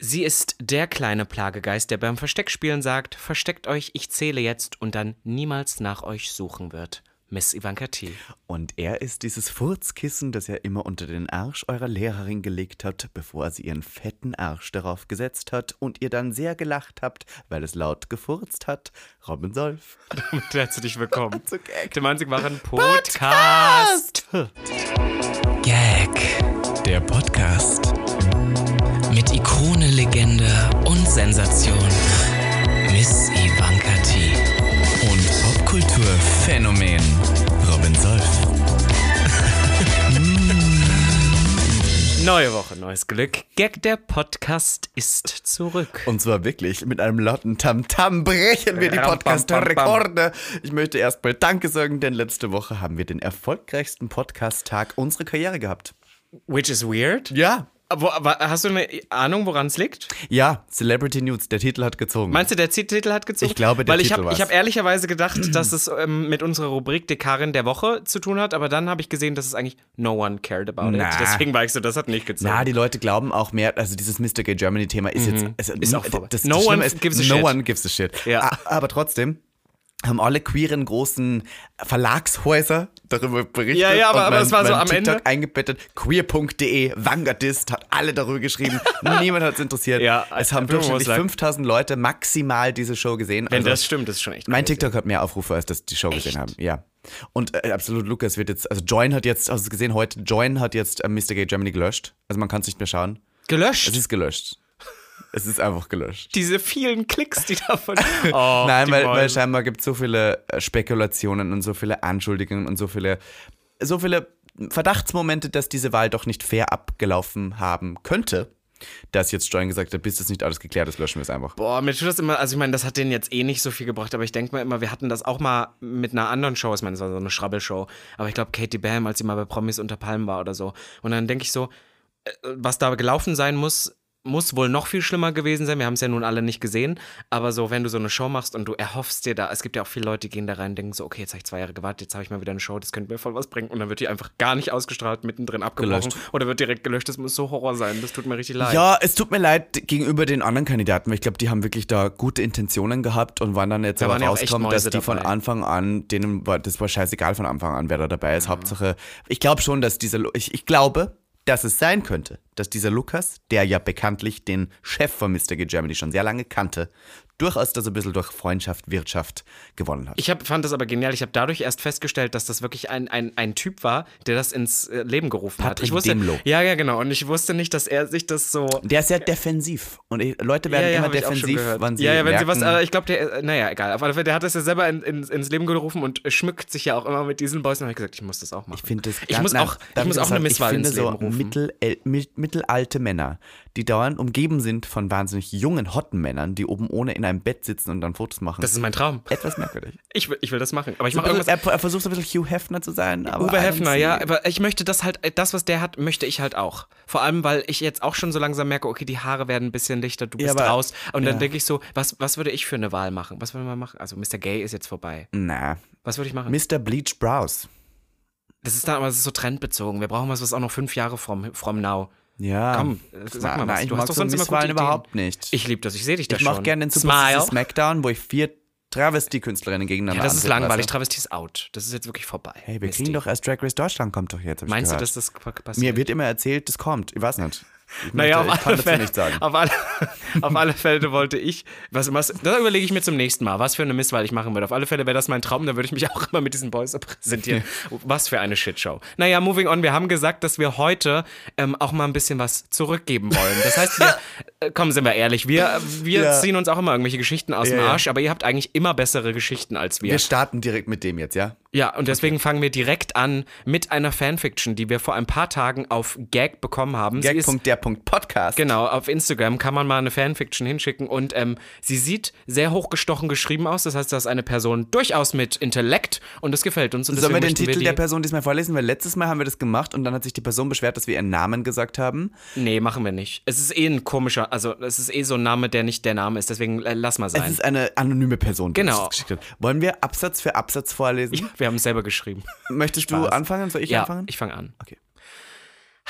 Sie ist der kleine Plagegeist, der beim Versteckspielen sagt, versteckt euch, ich zähle jetzt und dann niemals nach euch suchen wird. Miss Ivanka T. Und er ist dieses Furzkissen, das ihr immer unter den Arsch eurer Lehrerin gelegt habt, bevor sie ihren fetten Arsch darauf gesetzt hat und ihr dann sehr gelacht habt, weil es laut gefurzt hat. Robin Solf. Damit herzlich willkommen Zu Gag. dem einzig wahren Podcast. Gag, der Podcast. Ikone, Legende und Sensation. Miss Ivanka T. Und Popkulturphänomen. Robin Solf. Neue Woche, neues Glück. Gag, der Podcast ist zurück. Und zwar wirklich mit einem lauten Tamtam brechen wir die. Podcast-Rekorde. Ich möchte erstmal Danke sagen, denn letzte Woche haben wir den erfolgreichsten Podcast-Tag unserer Karriere gehabt. Which is weird. Ja. Aber, aber hast du eine Ahnung, woran es liegt? Ja, Celebrity News, der Titel hat gezogen. Meinst du, der Titel hat gezogen? Ich glaube, der Weil ich Titel habe war's. ich hab ehrlicherweise gedacht, dass es ähm, mit unserer Rubrik Dekarin der Woche zu tun hat, aber dann habe ich gesehen, dass es eigentlich no one cared about Na. it. Deswegen war ich so, das hat nicht gezogen. Na, die Leute glauben auch mehr, also dieses Mr. Gay Germany Thema ist jetzt also, Mhm. Ist auch vorbei. das, No das one ist, gives a no shit. one gives a shit. Ja. Aber trotzdem haben alle queeren großen Verlagshäuser darüber berichtet. Ja, ja, aber- und aber mein, es war so mein am TikTok Ende- eingebettet. Queer.de, Vanguardist hat alle darüber geschrieben. Niemand hat es interessiert. Ja, es haben durchschnittlich like- 5000 Leute maximal diese Show gesehen. Wenn Also, das stimmt, das ist schon echt mein. TikTok hat mehr Aufrufe, als das die Show gesehen haben. Ja. Und äh, absolut, Lukas wird jetzt, also Join hat jetzt, hast du es gesehen heute, Join hat jetzt äh, Mr. Gay Germany gelöscht. Also man kann es nicht mehr schauen. Gelöscht. Es ist gelöscht. Es ist einfach gelöscht. Diese vielen Klicks, die davon. Oh, Nein, weil, weil scheinbar gibt es so viele äh, Spekulationen und so viele Anschuldigungen und so viele, so viele Verdachtsmomente, dass diese Wahl doch nicht fair abgelaufen haben könnte, dass jetzt Join gesagt hat, bis das nicht alles geklärt ist, löschen wir es einfach. Boah, mir tut das immer, also ich meine, das hat denen jetzt eh nicht so viel gebracht, aber ich denke mal immer, wir hatten das auch mal mit einer anderen Show, ich meine, es war so eine Schrabbelshow, aber ich glaube, Katie Bam, als sie mal bei Promis unter Palmen war oder so. Und dann denke ich so, äh, was da gelaufen sein muss, muss wohl noch viel schlimmer gewesen sein. Wir haben es ja nun alle nicht gesehen, aber so, wenn du so eine Show machst und du erhoffst dir da, es gibt ja auch viele Leute, die gehen da rein und denken so, okay, jetzt habe ich zwei Jahre gewartet, jetzt habe ich mal wieder eine Show, das könnte mir voll was bringen. Und dann wird die einfach gar nicht ausgestrahlt, mittendrin abgebrochen Gelöscht. oder wird direkt gelöscht. Das muss so Horror sein, das tut mir richtig leid. Ja, es tut mir leid gegenüber den anderen Kandidaten, weil ich glaube, die haben wirklich da gute Intentionen gehabt und waren dann jetzt Da aber rausgekommen, dass die von dabei. Anfang an, denen war, das war scheißegal von Anfang an, wer da dabei ist. Hauptsache, ich glaube schon, dass dieser, Lu- ich, ich glaube, dass es sein könnte, dass dieser Lukas, der ja bekanntlich den Chef von Mr. Gay Germany schon sehr lange kannte, durchaus das ein bisschen durch Freundschaft, Wirtschaft gewonnen hat. Ich hab, fand das aber genial. Ich habe dadurch erst festgestellt, dass das wirklich ein, ein, ein Typ war, der das ins äh, Leben gerufen hat. Patrick Ich wusste, Demlo. Ja, ja, genau. Und ich wusste nicht, dass er sich das so. der ist sehr defensiv und ich, Leute werden immer ich auch schon defensiv, wann sie Ja, ja, wenn merken, sie was. Ich glaube, der. äh, Naja, egal. Auf alle Fälle, der hat das ja selber in, in, ins Leben gerufen und schmückt sich ja auch immer mit diesen Boys. Und habe ich gesagt, ich muss das auch machen. Ich finde das Ich muss auch, ich muss auch eine? Misswahl Ich finde ins so Leben rufen. mittel, äh, mi- mittelalte Männer, die dauernd umgeben sind von wahnsinnig jungen, hotten Männern, die oben ohne in einem Bett sitzen und dann Fotos machen. Das ist mein Traum. etwas merkwürdig. Ich will, ich will das machen. Aber ich So, mache irgendwas. er, er versucht so ein bisschen Hugh Hefner zu sein. Aber Uwe Hefner, ja, aber ich möchte das halt, das, was der hat, möchte ich halt auch. Vor allem, weil ich jetzt auch schon so langsam merke, okay, die Haare werden ein bisschen lichter, du Ja, bist aber- raus. Und dann ja. denke ich so, was, was würde ich für eine Wahl machen? Was würde man machen? Also, Mr. Gay ist jetzt vorbei. Na, Was würde ich machen? Mr. Bleach Brows. Das ist dann aber das ist so trendbezogen. Wir brauchen was, was auch noch fünf Jahre from, from now. Ja. Komm, äh, sag mal na, was. ich Du hast doch so sonst immer gute überhaupt nicht. Ich liebe das, ich sehe dich da ich schon. mache gerne den Super Smackdown, wo ich vier Travestie-Künstlerinnen gegeneinander Ja, das ist langweilig. lasse. Travestie ist out. Das ist jetzt wirklich vorbei. Hey, wir Misty. kriegen doch erst Drag Race Deutschland, kommt doch jetzt. ich Meinst du, gehört. dass das passiert? Mir wird immer erzählt, das kommt. Ich weiß nicht. Ich, Naja, möchte, auf alle, Fälle, nichts sagen. auf, alle, auf alle Fälle wollte ich, was, was, das überlege ich mir zum nächsten Mal, was für eine Misswahl ich machen würde. Auf alle Fälle wäre das mein Traum, dann würde ich mich auch immer mit diesen Boys präsentieren. Was für eine Shitshow. Naja, moving on, wir haben gesagt, dass wir heute ähm, auch mal ein bisschen was zurückgeben wollen. Das heißt, wir, äh, komm, sind wir ehrlich, wir, wir Ja. ziehen uns auch immer irgendwelche Geschichten aus dem Ja, ja. Arsch, aber ihr habt eigentlich immer bessere Geschichten als wir. Wir starten direkt mit dem jetzt, ja? Ja, und deswegen fangen wir direkt an mit einer Fanfiction, die wir vor ein paar Tagen auf Gag bekommen haben. Sie ist- Gag.der.podcast. Genau, auf Instagram kann man mal eine Fanfiction hinschicken und ähm, sie sieht sehr hochgestochen geschrieben aus. Das heißt, das ist eine Person durchaus mit Intellekt und das gefällt uns. Und Sollen wir den Titel die, der Person diesmal vorlesen? Weil letztes Mal haben wir das gemacht und dann hat sich die Person beschwert, dass wir ihren Namen gesagt haben. Nee, machen wir nicht. Es ist eh ein komischer, also es ist eh so ein Name, der nicht der Name ist. Deswegen äh, lass mal Es sein. ist eine anonyme Person, die Genau. geschickt hat. Wollen wir Absatz für Absatz vorlesen? Wir haben es selber geschrieben. Möchtest du Spaß. anfangen? Soll ich ja, anfangen? ich fange an. Okay.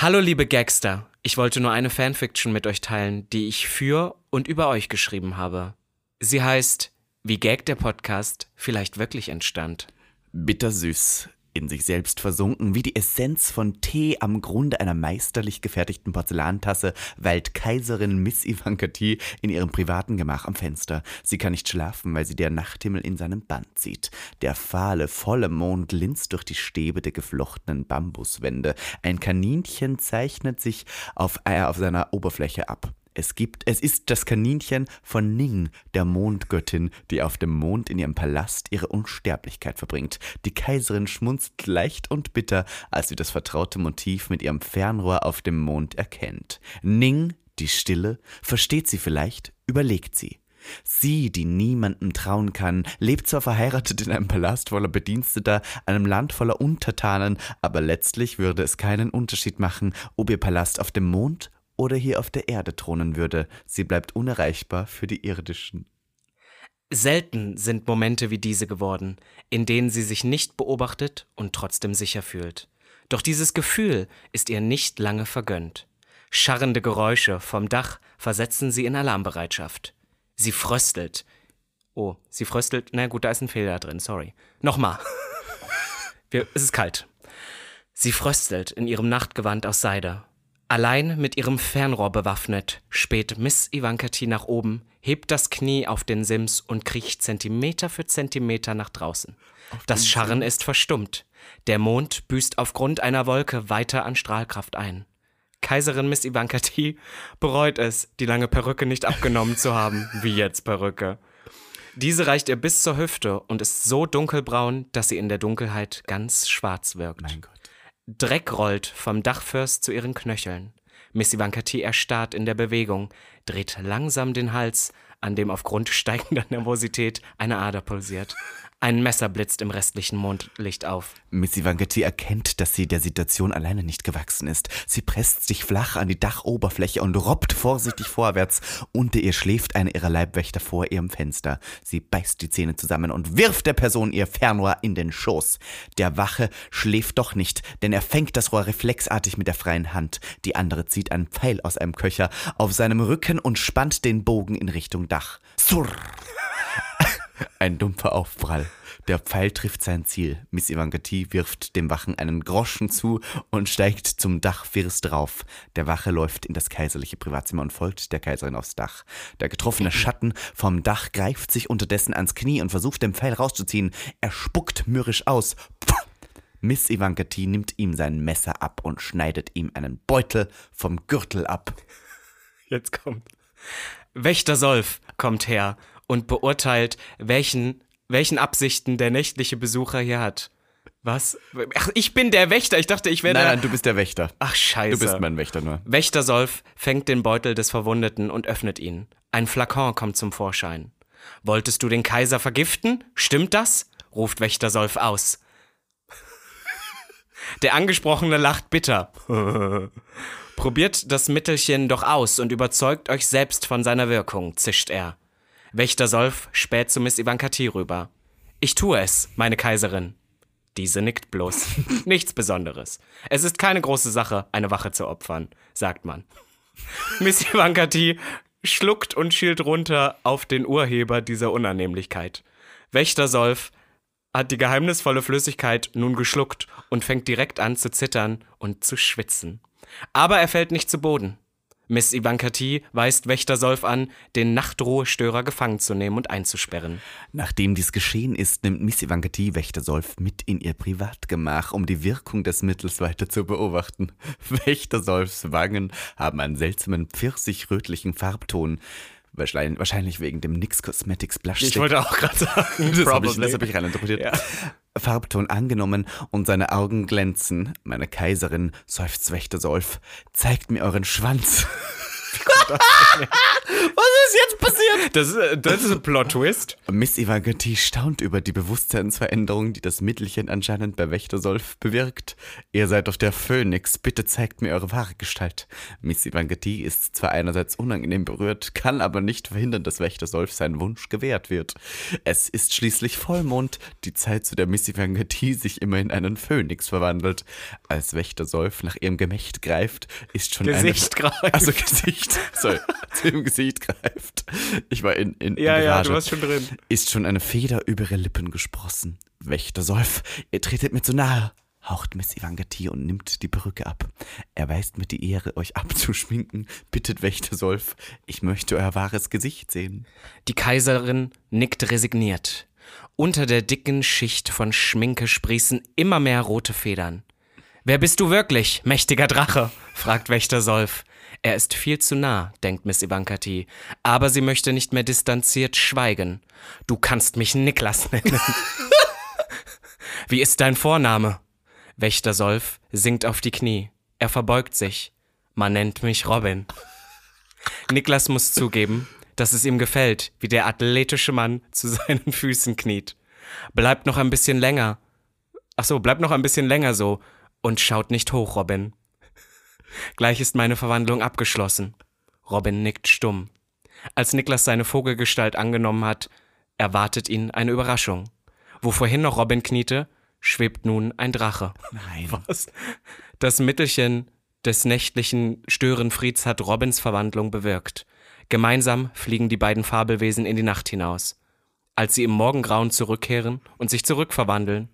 Hallo liebe Gagster, ich wollte nur eine Fanfiction mit euch teilen, die ich für und über euch geschrieben habe. Sie heißt Wie Gag der Podcast vielleicht wirklich entstand. Bittersüß, in sich selbst versunken, wie die Essenz von Tee am Grunde einer meisterlich gefertigten Porzellantasse, weilt Kaiserin Miss Ivanka T. in ihrem privaten Gemach am Fenster. Sie kann nicht schlafen, weil sie der Nachthimmel in seinem Band sieht. Der fahle, volle Mond linst durch die Stäbe der geflochtenen Bambuswände. Ein Kaninchen zeichnet sich auf, äh, auf seiner Oberfläche ab. Es gibt, es ist das Kaninchen von Ning, der Mondgöttin, die auf dem Mond in ihrem Palast ihre Unsterblichkeit verbringt. Die Kaiserin schmunzelt leicht und bitter, als sie das vertraute Motiv mit ihrem Fernrohr auf dem Mond erkennt. Ning, die Stille, versteht sie vielleicht, überlegt sie. Sie, die niemandem trauen kann, lebt zwar verheiratet in einem Palast voller Bediensteter, einem Land voller Untertanen, aber letztlich würde es keinen Unterschied machen, ob ihr Palast auf dem Mond oder hier auf der Erde thronen würde. Sie bleibt unerreichbar für die irdischen. Selten sind Momente wie diese geworden, in denen sie sich nicht beobachtet und trotzdem sicher fühlt. Doch dieses Gefühl ist ihr nicht lange vergönnt. Scharrende Geräusche vom Dach versetzen sie in Alarmbereitschaft. Sie fröstelt. Oh, sie fröstelt. Na gut, da ist ein Fehler drin, sorry. Nochmal. Wir, es ist kalt. Sie fröstelt in ihrem Nachtgewand aus Seide. Allein mit ihrem Fernrohr bewaffnet, späht Miss Ivanka T nach oben, hebt das Knie auf den Sims und kriecht Zentimeter für Zentimeter nach draußen. Das Scharren ist verstummt. Der Mond büßt aufgrund einer Wolke weiter an Strahlkraft ein. Kaiserin Miss Ivanka T. bereut es, die lange Perücke nicht abgenommen zu haben, wie jetzt Perücke. Diese reicht ihr bis zur Hüfte und ist so dunkelbraun, dass sie in der Dunkelheit ganz schwarz wirkt. Mein Gott. Dreck rollt vom Dachfirst zu ihren Knöcheln. Miss Ivanka T. erstarrt in der Bewegung, dreht langsam den Hals, an dem aufgrund steigender Nervosität eine Ader pulsiert. Ein Messer blitzt im restlichen Mondlicht auf. Miss Ivanka T. erkennt, dass sie der Situation alleine nicht gewachsen ist. Sie presst sich flach an die Dachoberfläche und robbt vorsichtig vorwärts. Unter ihr schläft einer ihrer Leibwächter vor ihrem Fenster. Sie beißt die Zähne zusammen und wirft der Person ihr Fernrohr in den Schoß. Der Wache schläft doch nicht, denn er fängt das Rohr reflexartig mit der freien Hand. Die andere zieht einen Pfeil aus einem Köcher auf seinem Rücken und spannt den Bogen in Richtung Dach. Surr! Ein dumpfer Aufprall. Der Pfeil trifft sein Ziel. Miss Ivanka T. wirft dem Wachen einen Groschen zu und steigt zum Dachfirst rauf. Der Wache läuft in das kaiserliche Privatzimmer und folgt der Kaiserin aufs Dach. Der getroffene Schatten vom Dach greift sich unterdessen ans Knie und versucht, den Pfeil rauszuziehen. Er spuckt mürrisch aus. Puh! Miss Ivanka T. nimmt ihm sein Messer ab und schneidet ihm einen Beutel vom Gürtel ab. Jetzt kommt. Wächter Solf kommt her und beurteilt, welchen, welchen Absichten der nächtliche Besucher hier hat. Was? Ach, ich bin der Wächter. Ich dachte, ich wäre Nein, der. nein, du bist der Wächter. Ach, scheiße. Du bist mein Wächter nur. Wächter Solf fängt den Beutel des Verwundeten und öffnet ihn. Ein Flakon kommt zum Vorschein. Wolltest du den Kaiser vergiften? Stimmt das? ruft Wächter Solf aus. Der Angesprochene lacht bitter. Probiert das Mittelchen doch aus und überzeugt euch selbst von seiner Wirkung, zischt er. Wächter Solf späht zu Miss Ivanka T. rüber. Ich tue es, meine Kaiserin. Diese nickt bloß. Nichts Besonderes. Es ist keine große Sache, eine Wache zu opfern, sagt man. Miss Ivanka T. schluckt und schielt runter auf den Urheber dieser Unannehmlichkeit. Wächter Solf hat die geheimnisvolle Flüssigkeit nun geschluckt und fängt direkt an zu zittern und zu schwitzen. Aber er fällt nicht zu Boden. Miss Ivanka T. weist Wächter Solf an, den Nachtruhestörer gefangen zu nehmen und einzusperren. Nachdem dies geschehen ist, nimmt Miss Ivanka T. Wächter Solf mit in ihr Privatgemach, um die Wirkung des Mittels weiter zu beobachten. Wächter Solfs Wangen haben einen seltsamen pfirsichrötlichen Farbton. Wahrscheinlich, wahrscheinlich wegen dem NYX Cosmetics Blushstick. Ich wollte auch gerade sagen, das habe ich, das hab ich reininterpretiert. Ja. Farbton angenommen und seine Augen glänzen. Meine Kaiserin, seufzt Wächter Solf, zeigt mir euren Schwanz. Was ist jetzt passiert? Das, ist- das ist ein Plot-Twist. Miss Ivanka T. staunt über die Bewusstseinsveränderung, die das Mittelchen anscheinend bei Wächter Solf bewirkt. Ihr seid auf der Phönix, bitte zeigt mir eure wahre Gestalt. Miss Ivanka T. ist zwar einerseits unangenehm berührt, kann aber nicht verhindern, dass Wächter Solf seinen Wunsch gewährt wird. Es ist schließlich Vollmond, die Zeit, zu der Miss Ivanka T. sich immer in einen Phönix verwandelt. Als Wächter Solf nach ihrem Gemächt greift, ist schon Gesicht eine... greift. Also Gesicht, sorry, zu ihrem Gesicht greift. Ich war in, in, Ja, in ja, du warst schon drin. ist schon eine Feder über ihre Lippen gesprossen. Wächter Solf, ihr tretet mir zu nahe, haucht Miss Ivanka T. und nimmt die Perücke ab. Er weist mir die Ehre, euch abzuschminken, bittet Wächter Solf, ich möchte euer wahres Gesicht sehen. Die Kaiserin nickt resigniert. Unter der dicken Schicht von Schminke sprießen immer mehr rote Federn. Wer bist du wirklich, mächtiger Drache? fragt Wächter Solf. Er ist viel zu nah, denkt Miss Ivanka T. Aber sie möchte nicht mehr distanziert schweigen. Du kannst mich Niklas nennen. Wie ist dein Vorname? Wächter Solf sinkt auf die Knie. Er verbeugt sich. Man nennt mich Robin. Niklas muss zugeben, dass es ihm gefällt, wie der athletische Mann zu seinen Füßen kniet. Bleibt noch ein bisschen länger. Ach so, bleibt noch ein bisschen länger so und schaut nicht hoch, Robin. Gleich ist meine Verwandlung abgeschlossen. Robin nickt stumm. Als Niklas seine Vogelgestalt angenommen hat, erwartet ihn eine Überraschung. Wo vorhin noch Robin kniete, schwebt nun ein Drache. Nein. Was? Das Mittelchen des nächtlichen Störenfrieds hat Robins Verwandlung bewirkt. Gemeinsam fliegen die beiden Fabelwesen in die Nacht hinaus. Als sie im Morgengrauen zurückkehren und sich zurückverwandeln,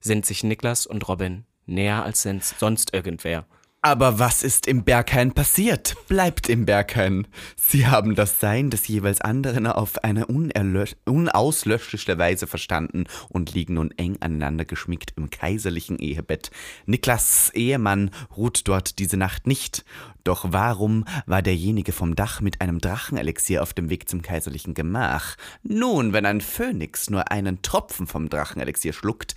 sind sich Niklas und Robin näher als sonst irgendwer. Aber was ist im Berghain passiert? Bleibt im Berghain. Sie haben das Sein des jeweils anderen auf eine unauslöschliche Weise verstanden und liegen nun eng aneinander geschmiegt im kaiserlichen Ehebett. Niklas Ehemann ruht dort diese Nacht nicht. Doch warum war derjenige vom Dach mit einem Drachenelixier auf dem Weg zum kaiserlichen Gemach? Nun, wenn ein Phönix nur einen Tropfen vom Drachenelixier schluckt,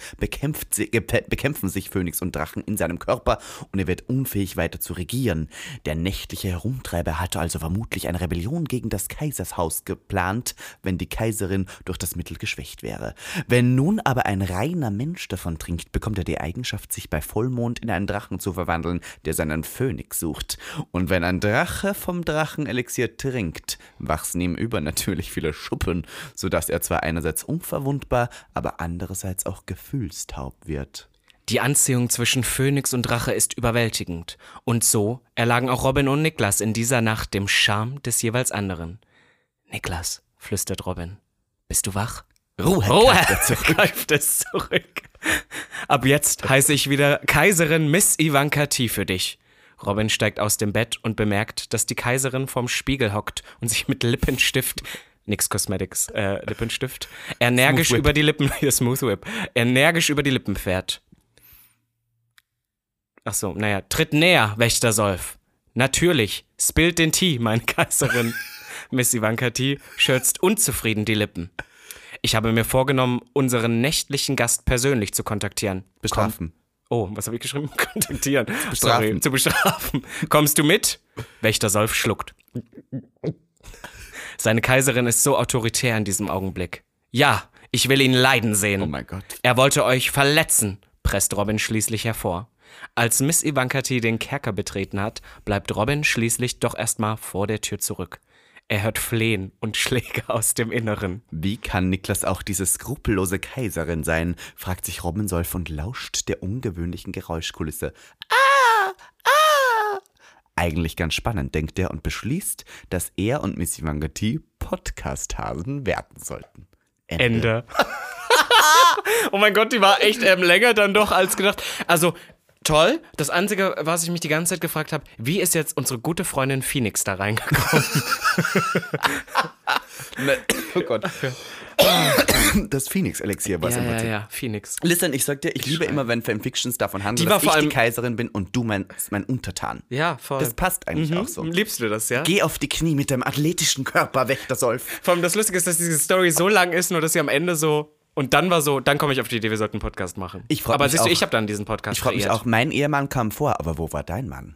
sie, bekämpfen sich Phönix und Drachen in seinem Körper und er wird unfähig weiter zu regieren. Der nächtliche Herumtreiber hatte also vermutlich eine Rebellion gegen das Kaisershaus geplant, wenn die Kaiserin durch das Mittel geschwächt wäre. Wenn nun aber ein reiner Mensch davon trinkt, bekommt er die Eigenschaft, sich bei Vollmond in einen Drachen zu verwandeln, der seinen Phönix sucht. Und wenn ein Drache vom Drachenelixier trinkt, wachsen ihm übernatürlich viele Schuppen, sodass er zwar einerseits unverwundbar, aber andererseits auch gefühlstaub wird. Die Anziehung zwischen Phönix und Drache ist überwältigend. Und so erlagen auch Robin und Niklas in dieser Nacht dem Charme des jeweils anderen. Niklas, flüstert Robin, bist du wach? Ruhe, Ruhe! greift es zurück. Ab jetzt heiße ich wieder Kaiserin Miss Ivanka T für dich. Robin steigt aus dem Bett und bemerkt, dass die Kaiserin vorm Spiegel hockt und sich mit Lippenstift, nix Cosmetics, äh, Lippenstift, energisch über die Lippen, Smooth Whip, energisch über die Lippen fährt. Ach so, naja, tritt näher, Wächter Solf. Natürlich, spillt den Tee, meine Kaiserin. Miss Ivanka T. schürzt unzufrieden die Lippen. Ich habe mir vorgenommen, unseren nächtlichen Gast persönlich zu kontaktieren. Bestrafen. Oh, was habe ich geschrieben? Kontaktieren. bestrafen. Sorry, zu bestrafen. Kommst du mit? Wächter Solf schluckt. Seine Kaiserin ist so autoritär in diesem Augenblick. Ja, ich will ihn leiden sehen. Oh mein Gott. Er wollte euch verletzen, presst Robin schließlich hervor. Als Miss Ivanka T. den Kerker betreten hat, bleibt Robin schließlich doch erstmal vor der Tür zurück. Er hört Flehen und Schläge aus dem Inneren. Wie kann Niklas auch diese skrupellose Kaiserin sein? fragt sich Robin Solf und lauscht der ungewöhnlichen Geräuschkulisse. Ah! Ah! Eigentlich ganz spannend, denkt er und beschließt, dass er und Miss Ivangati Podcast-Hasen werden sollten. Ende. oh mein Gott, die war echt ähm, länger dann doch als gedacht. Also toll. Das Einzige, was ich mich die ganze Zeit gefragt habe, wie ist jetzt unsere gute Freundin Phoenix da reingekommen? Oh Gott. Das Phoenix-Elixier war es ja, im ja, Prinzip. ja, Phoenix. Listen, ich sag dir, ich liebe immer, wenn Fanfictions davon handeln, dass vor ich die allem- Kaiserin bin und du mein, mein Untertan. Ja, voll. Das passt eigentlich Mhm. auch so. Liebst du das, ja? Geh auf die Knie mit deinem athletischen Körper, Wächter Solf. Vor allem das Lustige ist, dass diese Story so lang ist, nur dass sie am Ende so. Und dann war so, dann komme ich auf die Idee, wir sollten einen Podcast machen. Ich Aber siehst du, auch. ich habe dann diesen Podcast Ich frage mich auch, mein Ehemann kam vor, aber wo war dein Mann?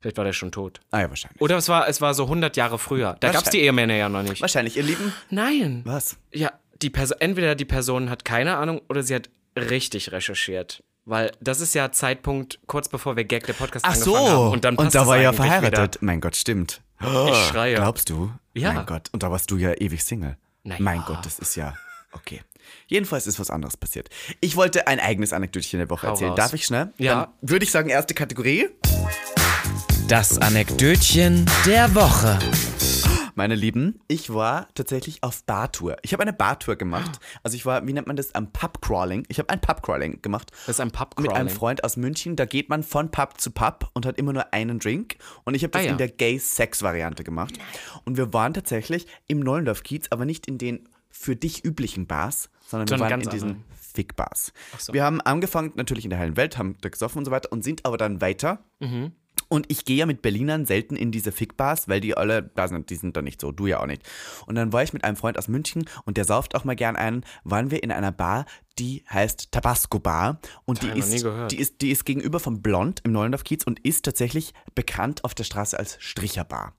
Vielleicht war der schon tot. Ah ja, wahrscheinlich. Oder es war, es war so 100 Jahre früher. Da gab es die Ehemänner ja noch nicht. Wahrscheinlich, ihr Lieben. Nein. Was? Ja, die Person, entweder die Person hat keine Ahnung oder sie hat richtig recherchiert. Weil das ist ja Zeitpunkt kurz bevor wir Gag der Podcast Ach angefangen so. haben. Und dann passt da es war ja verheiratet. Mein Gott, stimmt. Ich schreie. Glaubst du? Ja. Mein Gott. Und da warst du ja ewig Single. Na mein. Gott, das ist ja. Okay. Jedenfalls ist was anderes passiert. Ich wollte ein eigenes Anekdötchen der Woche Hau erzählen. raus. Darf ich schnell? Ja. Dann würde ich sagen, erste Kategorie. Das Anekdötchen der Woche. Meine Lieben, ich war tatsächlich auf Bartour. Ich habe eine Bartour gemacht. Also ich war, wie nennt man das, am Pubcrawling. Ich habe ein Pubcrawling gemacht. Das ist ein Mit einem Pubcrawling. Freund aus München. Da geht man von Pub zu Pub und hat immer nur einen Drink. Und ich habe das Ah, ja. in der Gay-Sex-Variante gemacht. Und wir waren tatsächlich im Neulendorf-Kiez, aber nicht in den für dich üblichen Bars, sondern wir waren in diesen anderen. Fick-Bars. so. Wir haben angefangen natürlich in der heilen Welt, haben da gesoffen und so weiter und sind aber dann weiter. Mhm. Und ich gehe ja mit Berlinern selten in diese Fick-Bars, weil die alle, da sind, die sind da nicht so, du ja auch nicht. Und dann war ich mit einem Freund aus München und der sauft auch mal gern einen, waren wir in einer Bar, die heißt Tabasco Bar. Und die ist, die, ist, die ist gegenüber vom Blond im Neulendorf-Kiez und ist tatsächlich bekannt auf der Straße als Stricherbar.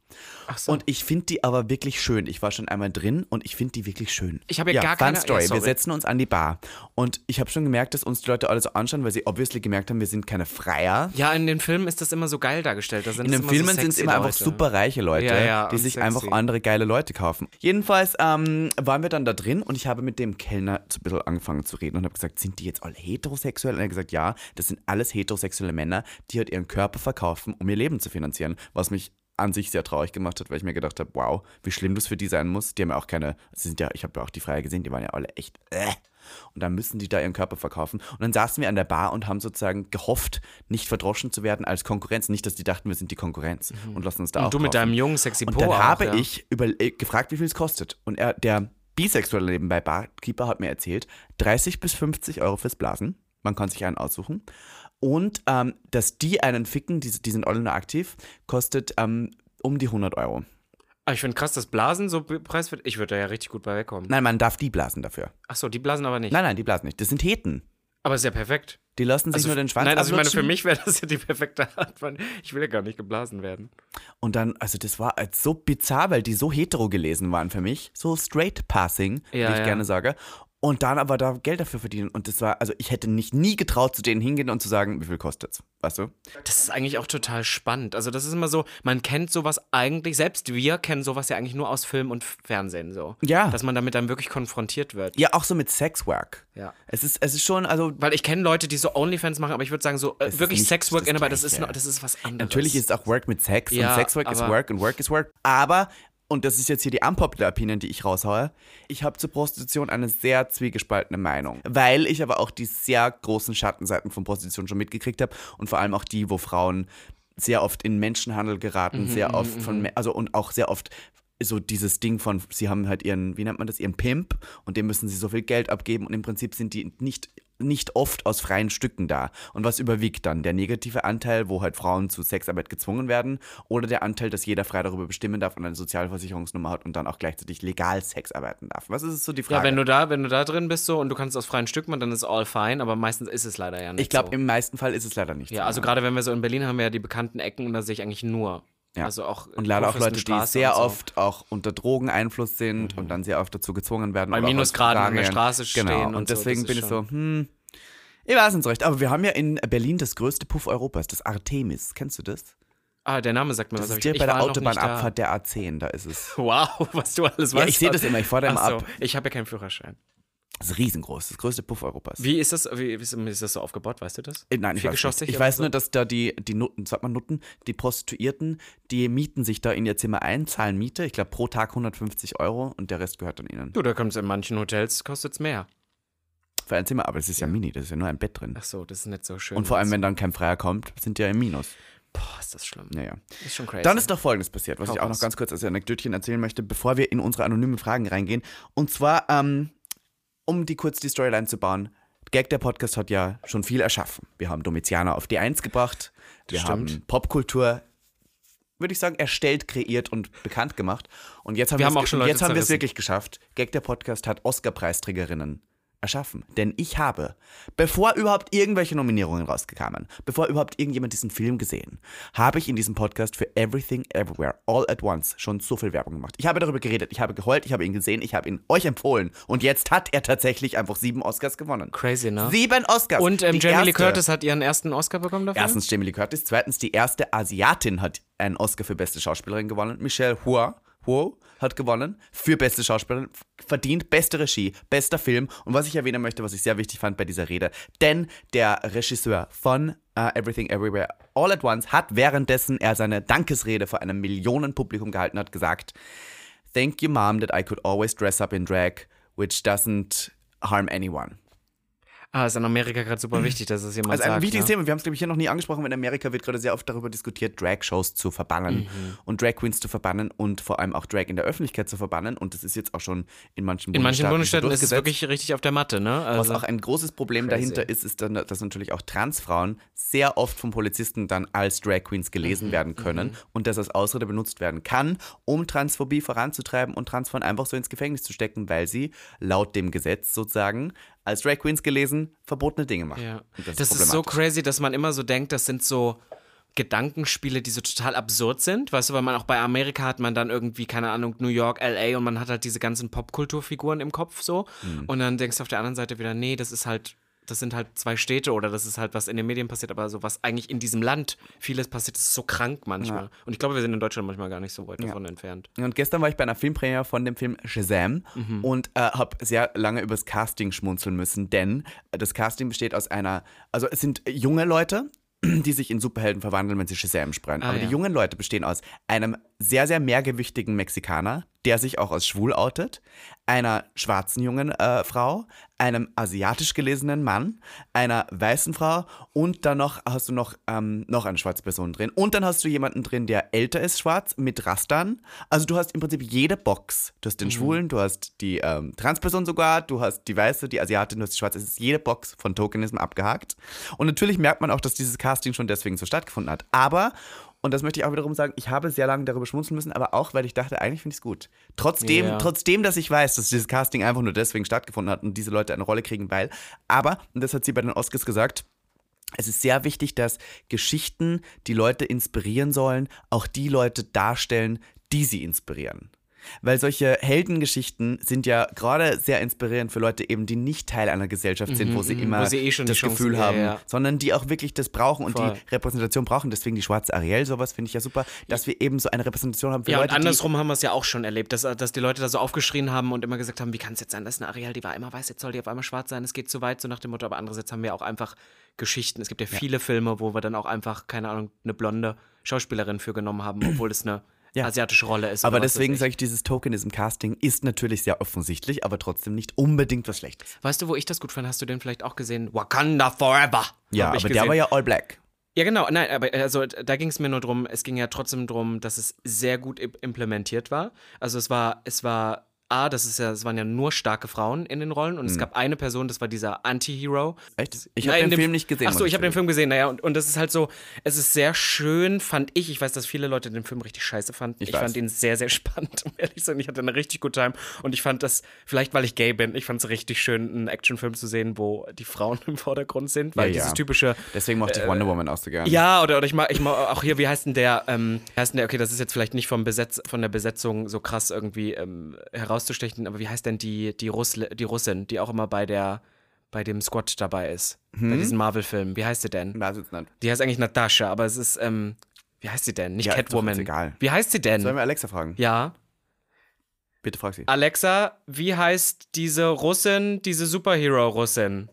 Ach so. Und ich finde die aber wirklich schön. Ich war schon einmal drin und ich finde die wirklich schön. Ich habe ja gar keine- Story. ja, wir setzen uns an die Bar. Und ich habe schon gemerkt, dass uns die Leute alle so anschauen, weil sie obviously gemerkt haben, wir sind keine Freier. ja, in den Filmen ist das immer so geil dargestellt. Da In den Filmen so sind es immer einfach super reiche Leute, Ja, die sich sexy. einfach andere geile Leute kaufen. Jedenfalls ähm, waren wir dann da drin und ich habe mit dem Kellner so ein bisschen angefangen zu reden und habe gesagt, sind die jetzt alle heterosexuell? Und er hat gesagt, ja, das sind alles heterosexuelle Männer, die halt ihren Körper verkaufen, um ihr Leben zu finanzieren. Was mich an sich sehr traurig gemacht hat, weil ich mir gedacht habe, wow, wie schlimm das für die sein muss. Die haben ja auch keine, sie sind ja, ich habe ja auch die Freier gesehen, die waren ja alle echt, äh. Und dann müssen die da ihren Körper verkaufen. Und dann saßen wir an der Bar und haben sozusagen gehofft, nicht verdroschen zu werden als Konkurrenz. Nicht, dass die dachten, wir sind die Konkurrenz und lassen uns da auch Und du mit kaufen. deinem jungen, sexy Und Po dann auch, habe ja. ich über, äh, gefragt, wie viel es kostet. Und er, der bisexuelle nebenbei Barkeeper hat mir erzählt, 30 bis 50 Euro fürs Blasen. Man kann sich einen aussuchen. Und ähm, dass die einen ficken, die, die sind alle nur aktiv, kostet ähm, um die 100 Euro. Aber ich finde krass, dass Blasen so preiswert. Ich würde da ja richtig gut bei wegkommen. Nein, man darf die blasen dafür. Achso, die blasen aber nicht. Nein, nein, die blasen nicht. Das sind Heten. Aber ist ja perfekt. Die lassen sich Also, nur den Schwanz nein, also ich meine, für mich wäre das ja die perfekte Art von. Ich will ja gar nicht geblasen werden. Und dann, also das war so bizarr, weil die so hetero gelesen waren für mich. So straight passing, Ja, wie ich ja. gerne sage. Und dann aber da Geld dafür verdienen. Und das war, also ich hätte nicht nie getraut, zu denen hingehen und zu sagen, wie viel kostet's. Weißt du? Das ist eigentlich auch total spannend. Also, das ist immer so, man kennt sowas eigentlich, selbst wir kennen sowas ja eigentlich nur aus Film und Fernsehen so. Ja. Dass man damit dann wirklich konfrontiert wird. Ja, auch so mit Sexwork. Ja. Es ist, es ist schon, also Weil ich kenne Leute, die so Onlyfans machen, aber ich würde sagen, so äh, Es wirklich Sexwork das in aber das ist, Gleiche. noch, das ist was anderes. natürlich ist auch Work mit Sex Ja, und Sexwork ist Work und Work ist Work. Aber, und das ist jetzt hier die unpopular Opinion, die ich raushaue, ich habe zur Prostitution eine sehr zwiegespaltene Meinung. Weil ich aber auch die sehr großen Schattenseiten von Prostitution schon mitgekriegt habe und vor allem auch die, wo Frauen sehr oft in Menschenhandel geraten, Mhm, sehr oft von, Me- also und auch sehr oft so dieses Ding von, sie haben halt ihren, wie nennt man das, ihren Pimp und dem müssen sie so viel Geld abgeben und im Prinzip sind die nicht, nicht oft aus freien Stücken da. Und was überwiegt dann? Der negative Anteil, wo halt Frauen zu Sexarbeit gezwungen werden oder der Anteil, dass jeder frei darüber bestimmen darf und eine Sozialversicherungsnummer hat und dann auch gleichzeitig legal Sex arbeiten darf? Was ist so die Frage? Ja, wenn du da, wenn du da drin bist so und du kannst aus freien Stück machen, dann ist all fine, aber meistens ist es leider ja nicht ich glaube, so. im meisten Fall ist es leider nicht Ja, so. also gerade wenn wir so in Berlin haben wir ja die bekannten Ecken und da sehe ich eigentlich nur. Ja. Also auch und leider auch Leute, die sehr so. Mhm. oft auch unter Drogeneinfluss sind und dann sehr oft dazu gezwungen werden. Bei Minusgraden an der. Straße stehen Genau, und und so, deswegen das bin ich so, hm, ich weiß nicht so recht. Aber wir haben ja in Berlin das größte Puff Europas, das Artemis. Kennst du das? Ah, der Name sagt mir Das was. ist ich- direkt ich bei der Autobahnabfahrt der A10, da ist es. Wow, was du alles weißt. Ja, ich sehe das immer, ich da immer so, ab. Ich habe ja keinen Führerschein. Das ist riesengroß, das größte Puff Europas. Wie ist das, wie ist, ist das so aufgebaut, weißt du das? Äh, Nein, ich weiß, nicht. ich weiß so? nur, dass da die, die Nutten, sagt man Nutten, die Prostituierten, die mieten sich da in ihr Zimmer ein, zahlen Miete, ich glaube pro Tag 150 Euro und der Rest gehört dann ihnen. Du, da kommt es in manchen Hotels, kostet es mehr. Für ein Zimmer, aber das ist ja mini, das ist ja nur ein Bett drin. Ach so, das ist nicht so schön. Und vor allem, wenn dann kein Freier kommt, sind die ja im Minus. Boah, ist das schlimm. Naja. Ist schon crazy. Dann ist noch Folgendes passiert, was Hau ich auch noch ganz kurz als Anekdötchen erzählen möchte, bevor wir in unsere anonymen Fragen reingehen. Und zwar, ähm, um die kurz die Storyline zu bauen. Gag der Podcast hat ja schon viel erschaffen. Wir haben Domizianer auf D1 gebracht. Wir haben Popkultur, würde ich sagen, erstellt, kreiert und bekannt gemacht. Und jetzt haben Wir wir haben auch es schon ge- Leute jetzt haben wir es zerrissen. wirklich geschafft. Gag der Podcast hat Oscar-Preisträgerinnen erschaffen. Denn ich habe, bevor überhaupt irgendwelche Nominierungen rausgekamen, bevor überhaupt irgendjemand diesen Film gesehen, habe ich in diesem Podcast für Everything Everywhere All at Once schon so viel Werbung gemacht. Ich habe darüber geredet, ich habe geheult, ich habe ihn gesehen, ich habe ihn euch empfohlen und jetzt hat er tatsächlich einfach sieben Oscars gewonnen. Crazy, ne? Sieben Oscars. Und ähm, Jamie Lee Curtis hat ihren ersten Oscar bekommen dafür? Erstens Jamie Lee Curtis, zweitens die erste Asiatin hat einen Oscar für beste Schauspielerin gewonnen. Michelle Hua, Huo hat gewonnen für beste Schauspielerin, verdient beste Regie, bester Film und was ich erwähnen möchte, was ich sehr wichtig fand bei dieser Rede, denn der Regisseur von uh, Everything Everywhere All at Once hat währenddessen er seine Dankesrede vor einem Millionenpublikum gehalten hat gesagt, Thank you mom that I could always dress up in drag, which doesn't harm anyone. Ah, ist in Amerika gerade super wichtig, dass es jemand Also ein sagt. wichtiges ne? Thema, wir haben es, glaube ich, hier noch nie angesprochen, in Amerika wird gerade sehr oft darüber diskutiert, Drag-Shows zu verbannen Mhm. und Drag Queens zu verbannen und vor allem auch Drag in der Öffentlichkeit zu verbannen und das ist jetzt auch schon in manchen In manchen Bundesstaaten Bundesstaaten ist es wirklich richtig auf der Matte, ne? Was Also, auch ein großes Problem Crazy. dahinter ist, ist dann, dass natürlich auch Transfrauen sehr oft vom Polizisten dann als Drag Queens Mhm, gelesen werden können und das als Ausrede benutzt werden kann, um Transphobie voranzutreiben und Transfrauen einfach so ins Gefängnis zu stecken, weil sie laut dem Gesetz sozusagen als Drag Queens gelesen verbotene Dinge machen. ja. Und Das, ist so problematisch. crazy, dass man immer so denkt, das sind so Gedankenspiele, die so total absurd sind. Weißt du, weil man auch bei Amerika hat man dann irgendwie, keine Ahnung, New York, LA und man hat halt diese ganzen Popkulturfiguren im Kopf so. Mhm. Und dann denkst du auf der anderen Seite wieder, nee, das ist halt. Das sind halt zwei Städte oder das ist halt, was in den Medien passiert, aber so was eigentlich in diesem Land vieles passiert, ist so krank manchmal. Und ich glaube, wir sind in Deutschland manchmal gar nicht so weit davon entfernt. Und gestern war ich bei einer Filmpremiere von dem Film Shazam Mhm. und äh, habe sehr lange übers Casting schmunzeln müssen, denn das Casting besteht aus einer, also es sind junge Leute, die sich in Superhelden verwandeln, wenn sie Shazam sprechen. Ah, Aber ja. die jungen Leute bestehen aus einem sehr, sehr mehrgewichtigen Mexikaner, der sich auch als schwul outet, einer schwarzen jungen äh, Frau, einem asiatisch gelesenen Mann, einer weißen Frau und dann noch hast du noch, ähm, noch eine schwarze Person drin. Und dann hast du jemanden drin, der älter ist, schwarz, mit Rastern. Also du hast im Prinzip jede Box. Du hast den Schwulen, du hast die ähm, Transperson sogar, du hast die Weiße, die Asiatin, du hast die Schwarze. Es ist jede Box von Tokenism abgehakt. Und natürlich merkt man auch, dass dieses Casting schon deswegen so stattgefunden hat. Aber, und das möchte ich auch wiederum sagen, ich habe sehr lange darüber schmunzeln müssen, aber auch, weil ich dachte, eigentlich finde ich es gut. Trotzdem, Ja. trotzdem, dass ich weiß, dass dieses Casting einfach nur deswegen stattgefunden hat und diese Leute eine Rolle kriegen, weil, aber, und das hat sie bei den Oscars gesagt, es ist sehr wichtig, dass Geschichten, die Leute inspirieren sollen, auch die Leute darstellen, die sie inspirieren. Weil solche Heldengeschichten sind ja gerade sehr inspirierend für Leute eben, die nicht Teil einer Gesellschaft sind, wo sie immer Mhm, wo sie eh das Chance- Gefühl ja, haben, ja. sondern die auch wirklich das brauchen und Voll. die Repräsentation brauchen. Deswegen die schwarze Ariel, sowas finde ich ja super, dass wir eben so eine Repräsentation haben für Ja, Leute, und andersrum haben wir es ja auch schon erlebt, dass, dass die Leute da so aufgeschrien haben und immer gesagt haben, wie kann es jetzt sein, dass eine Ariel, die war immer weiß, jetzt soll die auf einmal schwarz sein, es geht zu weit, so nach dem Motto, aber andererseits haben wir auch einfach Geschichten. Es gibt ja viele Filme, wo wir dann auch einfach, keine Ahnung, eine blonde Schauspielerin für genommen haben, obwohl es eine Ja. asiatische Rolle ist. Aber deswegen sage ich, dieses Tokenism-Casting ist natürlich sehr offensichtlich, aber trotzdem nicht unbedingt was Schlechtes. Weißt du, wo ich das gut fand? Hast du den vielleicht auch gesehen? Wakanda Forever. Ja, aber gesehen. der war ja all black. Ja, genau. Nein, aber also da ging es mir nur drum, es ging ja trotzdem drum, dass es sehr gut im- implementiert war. Also es war, es war, A, das ist ja, es waren ja nur starke Frauen in den Rollen und es gab eine Person, das war dieser Anti-Hero. Echt? Ich habe den Film nicht gesehen. Ach so, muss ich habe den. Film gesehen, naja, und, und das ist halt so, es ist sehr schön, fand ich. Ich weiß, dass viele Leute den Film richtig scheiße fanden. Ich Ich, fand ihn sehr, sehr spannend, um ehrlich zu sein. Ich hatte eine richtig gute Time und ich fand das, vielleicht weil ich gay bin, ich fand es richtig schön, einen Actionfilm zu sehen, wo die Frauen im Vordergrund sind, weil Ja, ja. dieses typische, Deswegen mochte ich Wonder Woman auch so gerne. äh, ja, oder, oder ich mag, ich mag auch hier, wie heißt denn der, ähm, heißt denn der, okay, das ist jetzt vielleicht nicht vom Besetz, von der Besetzung so krass irgendwie ähm, herauszustechen, aber wie heißt denn die, die, Russle, die Russin, die auch immer bei der, bei dem Squad dabei ist, bei Hm? diesen Marvel-Filmen, wie heißt sie denn? Nicht. Die heißt eigentlich Natascha, aber es ist, ähm, wie heißt sie denn? Nicht Ja, ist Catwoman. jetzt egal. Wie heißt sie denn? Sollen wir Alexa fragen? ja. Bitte frag sie. Alexa, wie heißt diese Russin, diese Superhero-Russin?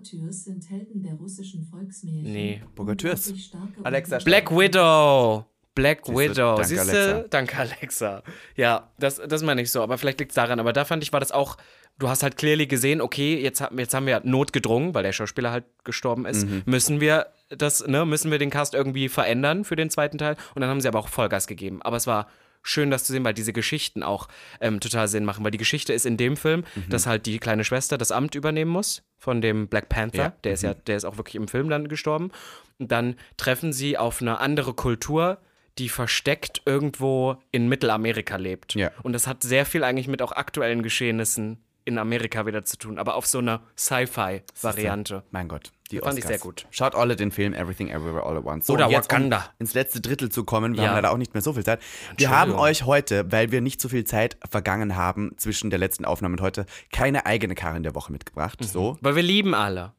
Bogatürs sind Helden der russischen Volksmärchen. Nee. Starke Alexa, Black Widow. Black Siehste, Widow. danke, Siehste? Alexa. Danke, Alexa. Ja, das, das meine ich so. Aber vielleicht liegt es daran. Aber da fand ich, war das auch, du hast halt clearly gesehen, okay, jetzt, haben- jetzt haben wir notgedrungen, weil der Schauspieler halt gestorben ist. Mhm. Müssen wir das, ne, müssen wir den Cast irgendwie verändern für den zweiten Teil. Und dann haben sie aber auch Vollgas gegeben. Aber es war schön, das zu sehen, weil diese Geschichten auch ähm, total Sinn machen. Weil die Geschichte ist in dem Film, Mhm. dass halt die kleine Schwester das Amt übernehmen muss von dem Black Panther. Ja. Mhm. Der ist ja, der ist auch wirklich im Film dann gestorben. Und dann treffen sie auf eine andere Kultur, die versteckt irgendwo in Mittelamerika lebt. Ja. Und das hat sehr viel eigentlich mit auch aktuellen Geschehnissen in Amerika wieder zu tun, aber auf so einer Sci-Fi-Variante. Mein Gott, die Fand ich Oscars. sehr gut. Schaut alle den Film Everything Everywhere All at Once. So, Oder um Wakanda. ins letzte Drittel zu kommen, wir Ja. haben leider auch nicht mehr so viel Zeit. Wir haben euch heute, weil wir nicht so viel Zeit vergangen haben zwischen der letzten Aufnahme und heute, keine eigene Karin der Woche mitgebracht. So. Weil wir lieben alle.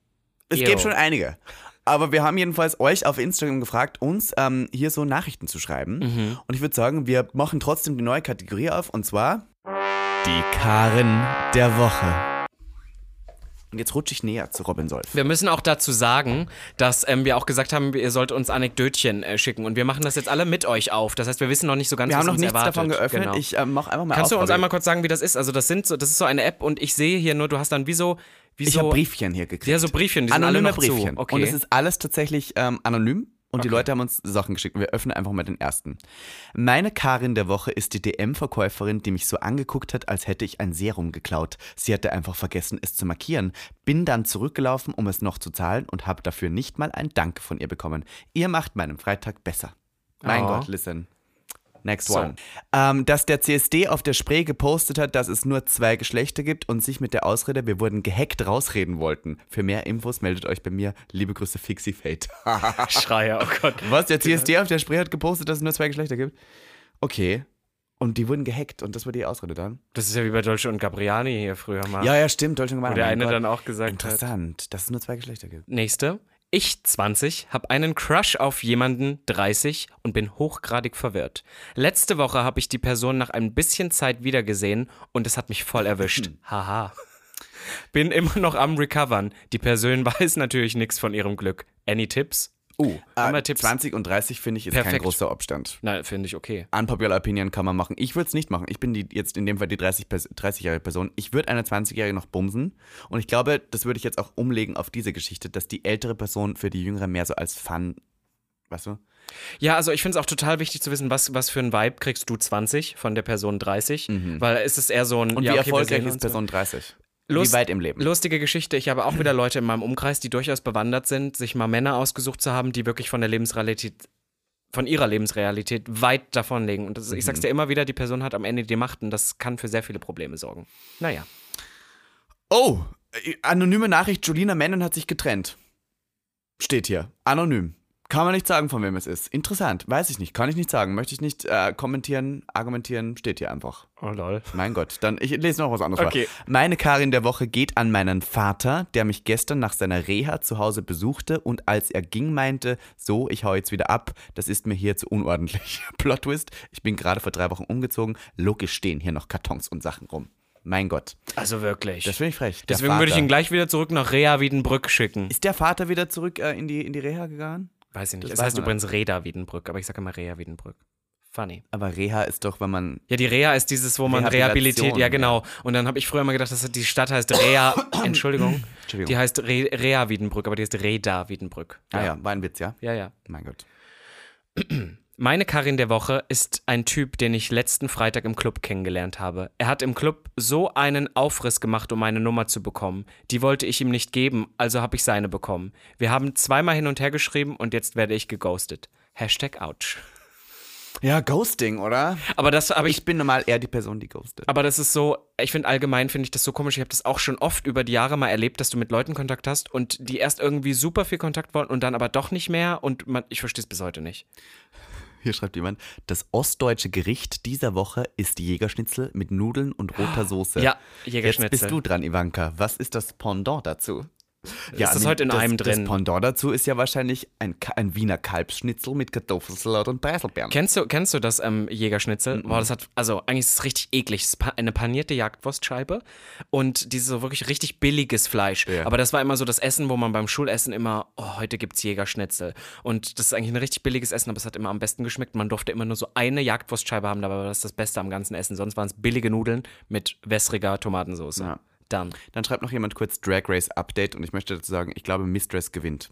Es Jo. gibt schon einige. Aber wir haben jedenfalls euch auf Instagram gefragt, uns ähm, hier so Nachrichten zu schreiben. Mhm. Und ich würde sagen, wir machen trotzdem die neue Kategorie auf und zwar. Die Karin der Woche. Und jetzt rutsche ich näher zu Robin Solf. Wir müssen auch dazu sagen, dass ähm, wir auch gesagt haben, ihr sollt uns Anekdötchen äh, schicken und wir machen das jetzt alle mit euch auf. Das heißt, wir wissen noch nicht so ganz, Wir was haben noch uns nichts erwartet. davon geöffnet. Genau. Ich äh, mache einfach mal Kannst auf, du uns Robin. einmal kurz sagen, wie das ist? Also das sind so, das ist so eine App und ich sehe hier nur, du hast dann wie so, wie Ich so habe Briefchen hier gekriegt. Ja, so Briefchen, die Anonyme Briefchen. Okay. Und es ist alles tatsächlich ähm, anonym. Und die Okay. Leute haben uns Sachen geschickt. Und wir öffnen einfach mal den ersten. Meine Karin der Woche ist die DM-Verkäuferin, die mich so angeguckt hat, als hätte ich ein Serum geklaut. Sie hatte einfach vergessen, es zu markieren. Bin dann zurückgelaufen, um es noch zu zahlen und habe dafür nicht mal ein Danke von ihr bekommen. Ihr macht meinen Freitag besser. Mein Oh. Gott, listen. Next So. one. Ähm, dass der CSD auf der Spree gepostet hat, dass es nur zwei Geschlechter gibt und sich mit der Ausrede, wir wurden gehackt, rausreden wollten. Für mehr Infos meldet euch bei mir. Liebe Grüße, Fixie Fate. Schreier, oh Gott. Was? Der CSD auf der Spree hat gepostet, dass es nur zwei Geschlechter gibt? Okay. Und die wurden gehackt und das war die Ausrede dann? Das ist ja wie bei Dolce und Gabriani hier früher mal. Ja, ja, stimmt. Deutschland Wo der eine dann auch gesagt hat. Interessant, dass es nur zwei Geschlechter gibt. Nächste. Ich, 20, habe einen Crush auf jemanden, 30, und bin hochgradig verwirrt. Letzte Woche habe ich die Person nach ein bisschen Zeit wiedergesehen und es hat mich voll erwischt. Haha. Bin immer noch am Recovern. Die Person weiß natürlich nichts von ihrem Glück. Any Tipps? Haben wir äh, Tipps? 20 und 30 finde ich ist kein Perfekt. großer Abstand. Nein, finde ich okay. Unpopular Opinion kann man machen. Ich würde es nicht machen. Ich bin die, jetzt in dem Fall die 30 Pers- 30-jährige Person. Ich würde eine 20-jährige noch bumsen. Und ich glaube, das würde ich jetzt auch umlegen auf diese Geschichte, dass die ältere Person für die jüngere mehr so als Fun, weißt du? Ja, also ich finde es auch total wichtig zu wissen, was, was für ein Vibe kriegst du 20 von der Person 30. Weil es ist eher so ein. Und ja, wie okay, erfolgreich ist. Person 30? Lust- wie weit im Leben? Lustige Geschichte. Ich habe auch wieder Leute in meinem Umkreis, die durchaus bewandert sind, sich mal Männer ausgesucht zu haben, die wirklich von der Lebensrealität, von ihrer Lebensrealität weit davon liegen. Und ist- ich Mhm. sag's dir immer wieder, die Person hat am Ende die Macht und das kann für sehr viele Probleme sorgen. Naja. Oh, äh, anonyme Nachricht, Julina Menon hat sich getrennt. Steht hier. Anonym. Kann man nicht sagen, von wem es ist. Interessant. Weiß ich nicht. Kann ich nicht sagen. Möchte ich nicht äh, kommentieren, argumentieren. Steht hier einfach. Oh lol. Mein Gott, dann ich lese noch was anderes Okay. vor. Meine Karin der Woche geht an meinen Vater, der mich gestern nach seiner Reha zu Hause besuchte und als er ging meinte, so, ich hau jetzt wieder ab, das ist mir hier zu unordentlich. Plot Twist, ich bin gerade vor drei Wochen umgezogen, logisch stehen hier noch Kartons und Sachen rum. Mein Gott, Also wirklich. das finde ich frech. Der Deswegen würde ich Vater. ihn gleich wieder zurück nach Rea Wiedenbrück schicken. Ist der Vater wieder zurück äh, in, die, in die Reha gegangen? Weiß ich nicht. Das Es heißt übrigens Reda Wiedenbrück, aber ich sage immer Rea Wiedenbrück. Funny. Aber Reha ist doch, wenn man. Ja, die Reha ist dieses, wo man rehabilitiert. Ja, genau. Und dann habe ich früher mal gedacht, dass die Stadt heißt Rea. Entschuldigung. Entschuldigung. Die heißt Re Rea Wiedenbrück, aber die heißt Reda Wiedenbrück. Ah ja, war ein Witz, ja? Ja, ja. Mein Gott. Meine Karin der Woche ist ein Typ, den ich letzten Freitag im Club kennengelernt habe. Er hat im Club so einen Aufriss gemacht, um meine Nummer zu bekommen. Die wollte ich ihm nicht geben, also habe ich seine bekommen. Wir haben zweimal hin und her geschrieben und jetzt werde ich geghostet. Hashtag ouch. Ja, Ghosting, oder? Aber das habe ich Ich bin normal eher die Person, die ghostet. Aber das ist so, ich finde allgemein finde ich das so komisch. Ich habe das auch schon oft über die Jahre mal erlebt, dass du mit Leuten Kontakt hast und die erst irgendwie super viel Kontakt wollen und dann aber doch nicht mehr und man, ich verstehe es bis heute nicht. Hier schreibt jemand, das ostdeutsche Gericht dieser Woche ist Jägerschnitzel mit Nudeln und roter Soße. Ja, Jetzt Jägerschnitzel. bist du dran, Ivanka. Was ist das Pendant dazu? Ist das heute in das, einem Das drin? Pendant dazu ist ja wahrscheinlich ein, ein Wiener Kalbsschnitzel mit Kartoffelsalat und Preiselbeeren. Kennst du, kennst du das ähm, Jägerschnitzel? Boah, das hat, also eigentlich ist es richtig eklig. Es ist pa eine panierte Jagdwurstscheibe und dieses so wirklich richtig billiges Fleisch. Ja. Aber das war immer so das Essen, wo man beim Schulessen immer, oh, heute gibt's Jägerschnitzel. Und das ist eigentlich ein richtig billiges Essen, aber es hat immer am besten geschmeckt. Man durfte immer nur so eine Jagdwurstscheibe haben, dabei war das das Beste am ganzen Essen. Sonst waren es billige Nudeln mit wässriger Tomatensauce. Ja. Dann. Dann schreibt noch jemand kurz Drag Race Update und ich möchte dazu sagen, ich glaube, Mistress gewinnt.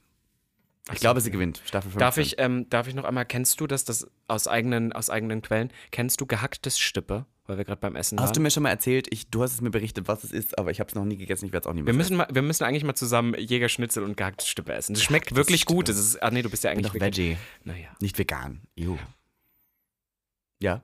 Ich glaube, sie gewinnt. Staffel 15. Darf ich, ähm, darf ich noch einmal, kennst du das, das aus eigenen, aus eigenen Quellen, kennst du gehacktes Stippe? Weil wir gerade beim Essen waren. Hast du mir schon mal erzählt, ich, du hast es mir berichtet, was es ist, aber ich habe es noch nie gegessen, ich werde es auch nie mehr Wir müssen, mal, wir müssen eigentlich mal zusammen Jägerschnitzel und gehacktes Stippe essen. Das schmeckt wirklich gut. Das ist, ah nee, du bist ja Ich bin eigentlich doch Veggie, Naja. nicht vegan. Juh. Ja.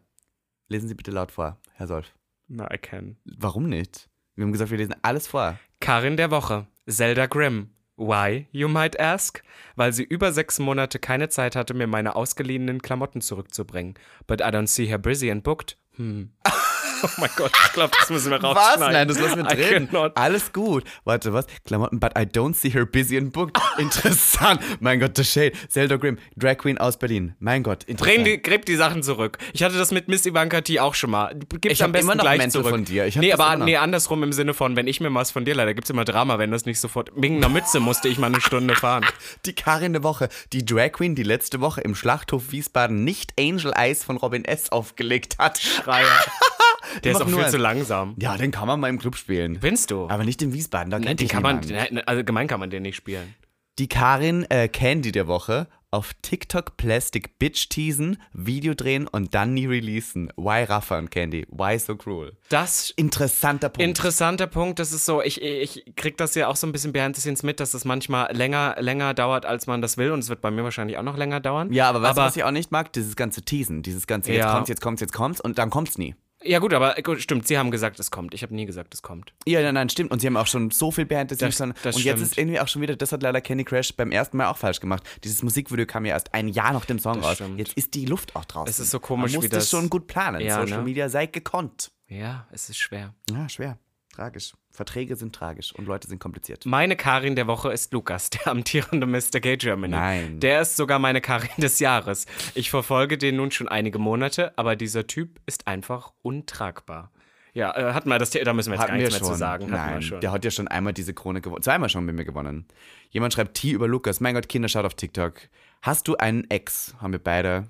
Lesen Sie bitte laut vor, Herr Solf. Na, I can. Warum nicht? Wir haben gesagt, wir lesen alles vor. Karin der Woche. Zelda Grimm. Why, you might ask? Weil sie über sechs Monate keine Zeit hatte, mir meine ausgeliehenen Klamotten zurückzubringen. But I don't see her busy and booked. Hm. Oh mein Gott, ich glaube, das müssen wir Was? rausschneiden. Nein, das lassen wir drin. Alles gut. Warte, was? Klamotten, but I don't see her busy and booked. Interessant. Mein Gott, The Shade. Zelda Grimm, Drag Queen aus Berlin. Mein Gott, interessant. Die, gräb die Sachen zurück. Ich hatte das mit Miss Ivanka T auch schon mal. Gib's Ich am besten immer noch gleich zurück. von dir. Ich nee, aber nee, andersrum im Sinne von, wenn ich mir was von dir leider, gibt's immer Drama, wenn das nicht sofort. Wegen einer Mütze musste ich mal eine Stunde fahren. Die Karin der Woche, die Drag Queen, die letzte Woche im Schlachthof Wiesbaden nicht Angel Eyes von Robin S. aufgelegt hat. Schreier. Der ist auch nur viel zu langsam. Ja, den kann man mal im Club spielen. Findest du? Aber nicht in Wiesbaden, da Nein, kennt den kann man, niemand. nein, allgemein kann man den nicht spielen. Die Karin äh, Candy der Woche auf TikTok Plastic Bitch teasen, Video drehen und dann nie releasen. Why Rafa und Candy? Why so cruel? Das Interessanter Punkt. Interessanter Punkt, das ist so, ich, ich krieg das ja auch so ein bisschen behind the scenes mit, dass das manchmal länger, länger dauert, als man das will und es wird bei mir wahrscheinlich auch noch länger dauern. ja, aber weißt du, was ich auch nicht mag? Dieses ganze Teasen, dieses ganze jetzt Ja. kommt's, jetzt kommt's, jetzt kommt's und dann kommt's nie. Ja gut, aber gut, stimmt, sie haben gesagt, es kommt. Ich habe nie gesagt, es kommt. Ja, nein, nein, stimmt. Und sie haben auch schon so viel Behind the Scenes. Das- schon- das und jetzt stimmt. ist irgendwie auch schon wieder, das hat leider Candy Crash beim ersten Mal auch falsch gemacht. Dieses Musikvideo kam ja erst ein Jahr nach dem Song Das raus. stimmt. Jetzt ist die Luft auch draußen. Es ist so komisch, Man muss wie das das- schon gut planen. Ja, Social ne? Media sei gekonnt. Ja, es ist schwer. Ja, schwer. Tragisch. Verträge sind tragisch und Leute sind kompliziert. Meine Karin der Woche ist Lukas, der amtierende Mr. Gay Germany. Nein. Der ist sogar meine Karin des Jahres. Ich verfolge den nun schon einige Monate, aber dieser Typ ist einfach untragbar. Ja, äh, hatten wir das, The- da müssen wir jetzt gar Hatten wir nichts mehr zu sagen. Nein, der hat ja schon einmal diese Krone gewonnen. Zweimal schon mit mir gewonnen. Jemand schreibt T über Lukas. Mein Gott, Kinder, schaut auf TikTok. Hast du einen Ex? Haben wir beide.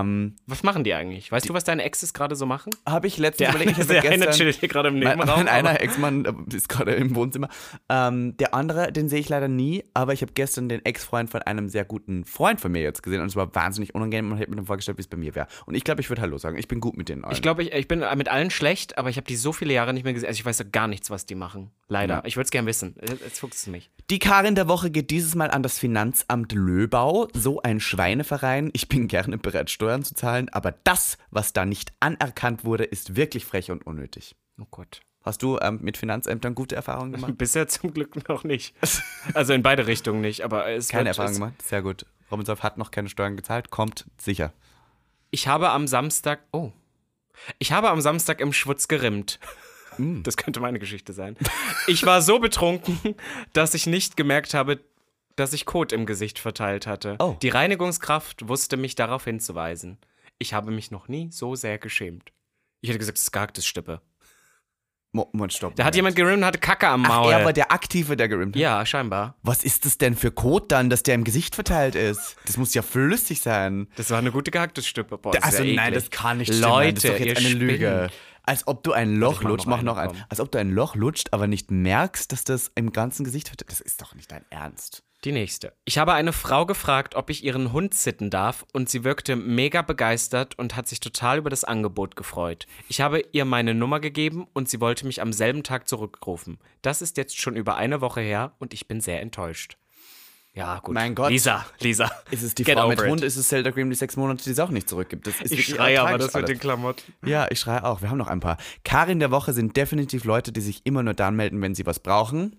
Ähm, Was machen die eigentlich? Weißt du, was deine Exes gerade so machen? habe ich letztens Der, überlegt. Ich eine, hab der eine gestern- chillt hier gerade im Mein, Nebenraum. mein einer Ex-Mann äh, ist gerade im Wohnzimmer. Ähm, der andere, den sehe ich leider nie, aber ich habe gestern den Ex-Freund von einem sehr guten Freund von mir jetzt gesehen und es war wahnsinnig unangenehm und hätte mir dann vorgestellt, wie es bei mir wäre. Und ich glaube, ich würde Hallo sagen. Ich bin gut mit denen allen. Ich glaube, ich, ich bin mit allen schlecht, aber ich habe die so viele Jahre nicht mehr gesehen. Also ich weiß gar nichts, was die machen. Leider. Ja. Ich würde es gern wissen. Jetzt jetzt fuchst es mich. Die Karin der Woche geht dieses Mal an das Finanzamt Löbau. So ein Schweineverein. Ich bin gerne bereit, Steuern zu zahlen, aber das, was da nicht anerkannt wurde, ist wirklich frech und unnötig. Oh Gott. Hast du ähm, mit Finanzämtern gute Erfahrungen gemacht? Bisher zum Glück noch nicht. Also in beide Richtungen nicht, aber es Keine wird, Erfahrung es, gemacht? Sehr gut. Robinson hat noch keine Steuern gezahlt, kommt sicher. Ich habe am Samstag. Oh. Ich habe am Samstag im Schwutz gerimmt. Mm. Das könnte meine Geschichte sein. Ich war so betrunken, dass ich nicht gemerkt habe, dass ich Kot im Gesicht verteilt hatte. Oh. Die Reinigungskraft wusste mich darauf hinzuweisen. Ich habe mich noch nie so sehr geschämt. Ich hätte gesagt, es ist gehacktes Stippe. Mo Moment, stopp. Da hat jemand gerimmt und hatte Kacke am Ach, Maul. er war der Aktive, der gerimmt hat. ja, scheinbar. Was ist das denn für Code dann, dass der im Gesicht verteilt ist? Das muss ja flüssig sein. Das war eine gute gehacktes Stippe. Boah, Also ja nein, das kann nicht stimmen. Lutscht. das ist doch jetzt ihr eine Lüge. Als ob du ein Loch mach lutscht, mach noch ein. Als ob du ein Loch lutscht, aber nicht merkst, dass das im ganzen Gesicht verteilt. Das ist doch nicht dein Ernst. Die nächste. Ich habe eine Frau gefragt, ob ich ihren Hund sitten darf und sie wirkte mega begeistert und hat sich total über das Angebot gefreut. Ich habe ihr meine Nummer gegeben und sie wollte mich am selben Tag zurückrufen. Das ist jetzt schon über eine Woche her und ich bin sehr enttäuscht. Ja, gut. Mein Gott. Lisa, Lisa. Ist es die Get Frau mit it. Hund, ist es Zelda Grimm, die sechs Monate, die es auch nicht zurückgibt. Das ist Ich schreie aber das mit alles. den Klamotten. Ja, ich schreie auch. Wir haben noch ein paar. Karin der Woche sind definitiv Leute, die sich immer nur dann melden, wenn sie was brauchen.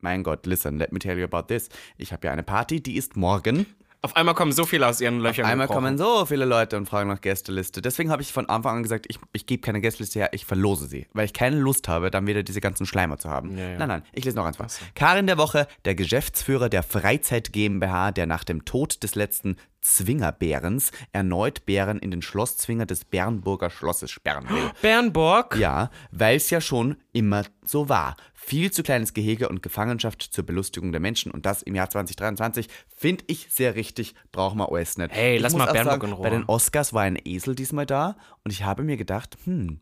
Mein Gott, listen, let me tell you about this. Ich habe ja eine Party, die ist morgen. Auf einmal kommen so viele aus ihren Löchern Einmal gekrochen. kommen so viele Leute und fragen nach Gästeliste. Deswegen habe ich von Anfang an gesagt, ich, ich gebe keine Gästeliste her, ich verlose sie. Weil ich keine Lust habe, dann wieder diese ganzen Schleimer zu haben. Ja, ja. Nein, nein, ich lese noch eins vor. Karin der Woche, der Geschäftsführer der Freizeit GmbH, der nach dem Tod des letzten Zwingerbärens erneut Bären in den Schlosszwinger des Bernburger Schlosses sperren will. Bernburg. Ja, weil es ja schon immer so war. Viel zu kleines Gehege und Gefangenschaft zur Belustigung der Menschen und das im Jahr 2023 finde ich sehr richtig, brauchen wir alles nicht. Hey, ich lass mal Bernburg sagen, in Ruhe. Bei den Oscars war ein Esel diesmal da und ich habe mir gedacht, hm,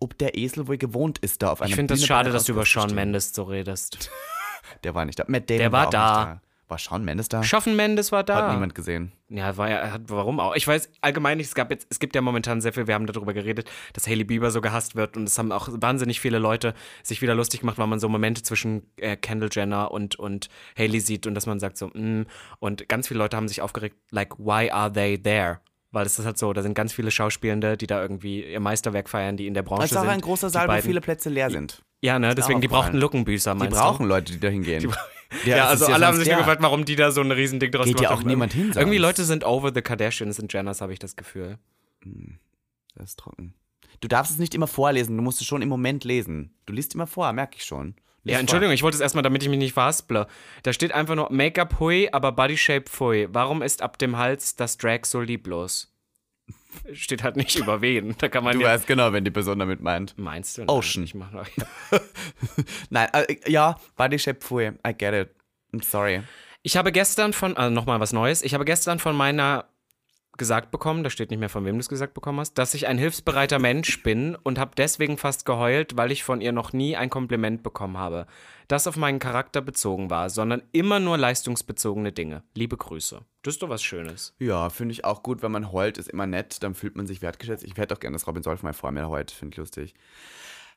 ob der Esel wohl gewohnt ist da auf einer Ich finde das Bühne bei schade, dass du über Sean. Mendes so redest. Der war nicht da. Matt Damon Der war auch da. Nicht da. War Sean Mendes da? Schaffen Mendes war da. Hat niemand gesehen. Ja, war ja, hat, warum auch? Ich weiß allgemein nicht, es gab jetzt, es gibt ja momentan sehr viel, wir haben darüber geredet, dass Hailey Bieber so gehasst wird und es haben auch wahnsinnig viele Leute sich wieder lustig gemacht, weil man so Momente zwischen äh, Kendall Jenner und, und Hailey sieht und dass man sagt so, mm, und ganz viele Leute haben sich aufgeregt, like, why are they there? Weil es ist halt so, da sind ganz viele Schauspielende, die da irgendwie ihr Meisterwerk feiern, die in der Branche Das ist auch sind. ein großer Die Saal, wo viele Plätze leer sind. Ja, ne, deswegen, die brauchten Luckenbüßer, Die meinst brauchen Leute, die da hingehen. du? Ja, also alle haben sich nur ja. gefragt, warum die da so ein Riesending draus Geht ja gemacht auch haben. niemand hin sonst. Irgendwie Leute sind over the Kardashians und Jenners, habe ich das Gefühl. Das ist trocken. Du darfst es nicht immer vorlesen, du musst es schon im Moment lesen. Du liest immer vor, merke ich schon. Lies Ja, vor. Entschuldigung, ich wollte es erstmal, damit ich mich nicht verhasple. Da steht einfach nur Make-up hui, aber Body Shape pfui. Warum ist ab dem Hals das Drag so lieblos? Steht halt nicht über wen. Da kann man Du ja. weißt genau, wenn die Person damit meint. Meinst du? Ocean. Ich mach noch. Nein, äh, ja, Body Shape Pfui, I get it. I'm sorry. Ich habe gestern von, also nochmal was Neues, ich habe gestern von meiner gesagt bekommen, da steht nicht mehr von wem du es gesagt bekommen hast, dass ich ein hilfsbereiter Mensch bin und habe deswegen fast geheult, weil ich von ihr noch nie ein Kompliment bekommen habe, das auf meinen Charakter bezogen war, sondern immer nur leistungsbezogene Dinge. Liebe Grüße. Das ist doch was Schönes. Ja, finde ich auch gut, wenn man heult, ist immer nett, dann fühlt man sich wertgeschätzt. Ich hätte auch gerne, dass Robin Solf mal vor mir heult, finde ich lustig.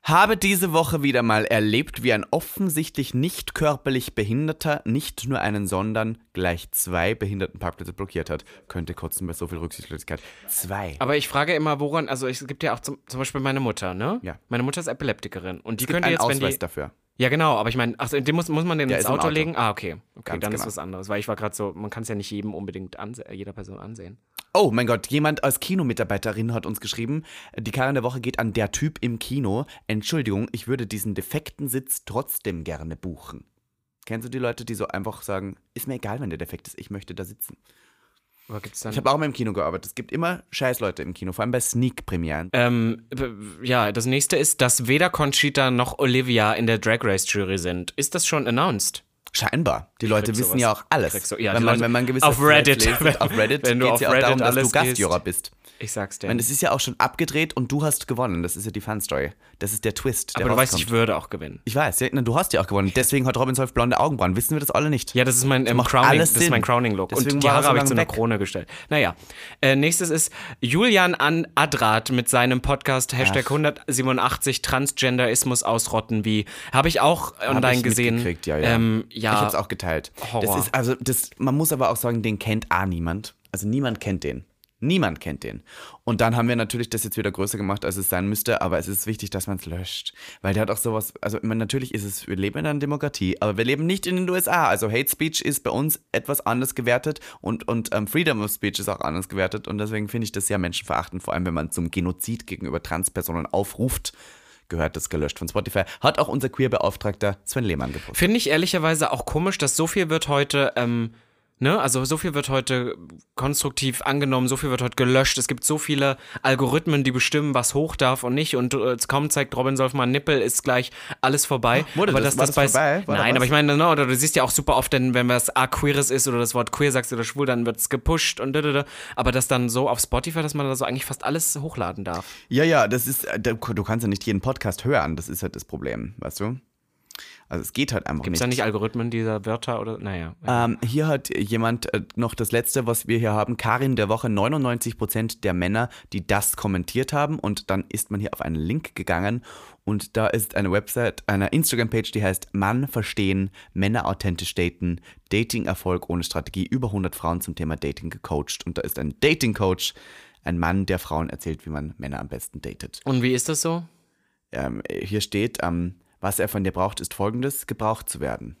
Habe diese Woche wieder mal erlebt, wie ein offensichtlich nicht körperlich Behinderter nicht nur einen, sondern gleich zwei Behindertenparkplätze blockiert hat. Könnte kotzen bei so viel Rücksichtslosigkeit. Zwei. Aber ich frage immer, woran, also es gibt ja auch zum, zum Beispiel meine Mutter, ne? Ja. Meine Mutter ist Epileptikerin und die könnte einen jetzt, wenn Ausweis die, dafür. Ja, genau, aber ich meine, ach, den muss, muss man den Der ins ist Auto, Auto. legen? Ah, okay. Okay, Ganz dann ist genau. was anderes, weil ich war gerade so, man kann es ja nicht jedem unbedingt anse jeder Person ansehen. Oh mein Gott, jemand als Kinomitarbeiterin hat uns geschrieben, die Karin der Woche geht an der Typ im Kino. Entschuldigung, ich würde diesen defekten Sitz trotzdem gerne buchen. Kennst du die Leute, die so einfach sagen, ist mir egal, wenn der defekt ist, ich möchte da sitzen. Ich habe auch mal im Kino gearbeitet. Es gibt immer Scheißleute im Kino, vor allem bei Sneak-Premieren. ähm, ja, das nächste ist, dass weder Conchita noch Olivia in der Drag Race Jury sind. Ist das schon announced? Scheinbar. Die Leute krieg wissen sowas. ja auch alles. So- ja, wenn, man, Leute- wenn man gewisse auf Reddit, liest, wenn- auf Reddit wenn du geht auf es ja auch Reddit darum, dass du liest. bist. Ich sag's dir. Ich meine, das ist ja auch schon abgedreht und du hast gewonnen. Das ist ja die Fun-Story. Das ist der Twist. Der aber du weißt, ich würde auch gewinnen. Ich weiß, ja, na, du hast ja auch gewonnen. Deswegen hat Robin Solf blonde Augenbrauen. Wissen wir das alle nicht? Ja, das ist mein ähm, Crowning, das ist Sinn. mein Crowning-Look. Deswegen Und die Haare so habe ich zu einer. Krone gestellt. Naja, äh, nächstes ist Julian An Adrat mit seinem Podcast Hashtag 187 Transgenderismus ausrotten. Wie habe ich auch Hab online ich gesehen? ja, ja. Ähm, ja. Ich hab's auch geteilt. Horror. Das ist also, das, man muss aber auch sagen, den kennt A niemand. Also niemand kennt den. Niemand kennt den. Und dann haben wir natürlich das jetzt wieder größer gemacht, als es sein müsste, aber es ist wichtig, dass man es löscht. Weil der hat auch sowas, also meine, natürlich ist es, wir leben in einer Demokratie, aber wir leben nicht in den USA. Also Hate Speech ist bei uns etwas anders gewertet und, und ähm, Freedom of Speech ist auch anders gewertet und deswegen finde ich das sehr menschenverachtend, vor allem wenn man zum Genozid gegenüber Transpersonen aufruft. Gehört das gelöscht von Spotify. Hat auch unser Queer-Beauftragter Sven Lehmann gepostet. Finde ich ehrlicherweise auch komisch, dass so viel wird heute, ähm, ne, also so viel wird heute konstruktiv angenommen, so viel wird heute gelöscht. Es gibt so viele Algorithmen, die bestimmen, was hoch darf und nicht. Und äh, kaum zeigt Robin Solf mal Nippel, ist gleich alles vorbei. Wurde aber das- das das bei- vorbei? War Nein, aber ich meine, ne, oder du siehst ja auch super oft, denn wenn was A queeres ist oder das Wort queer sagst oder schwul, dann wird es gepusht und da, da, da. Aber das dann so auf Spotify, dass man da so eigentlich fast alles hochladen darf. Ja, ja, das ist, äh, du kannst ja nicht jeden Podcast hören, das ist halt das Problem, weißt du? Also es geht halt einfach Gibt es nicht. da nicht Algorithmen dieser Wörter oder, naja. Ähm, hier hat jemand äh, noch das letzte, was wir hier haben. Karin der Woche, 99% der Männer, die das kommentiert haben. Und dann ist man hier auf einen Link gegangen. Und da ist eine Website, eine Instagram-Page, die heißt Mann verstehen, Männer authentisch daten, Dating-Erfolg ohne Strategie. Über 100 Frauen zum Thema Dating gecoacht. Und da ist ein Dating-Coach, ein Mann, der Frauen erzählt, wie man Männer am besten datet. Und wie ist das so? Ähm, hier steht, ähm, was er von dir braucht, ist folgendes, gebraucht zu werden.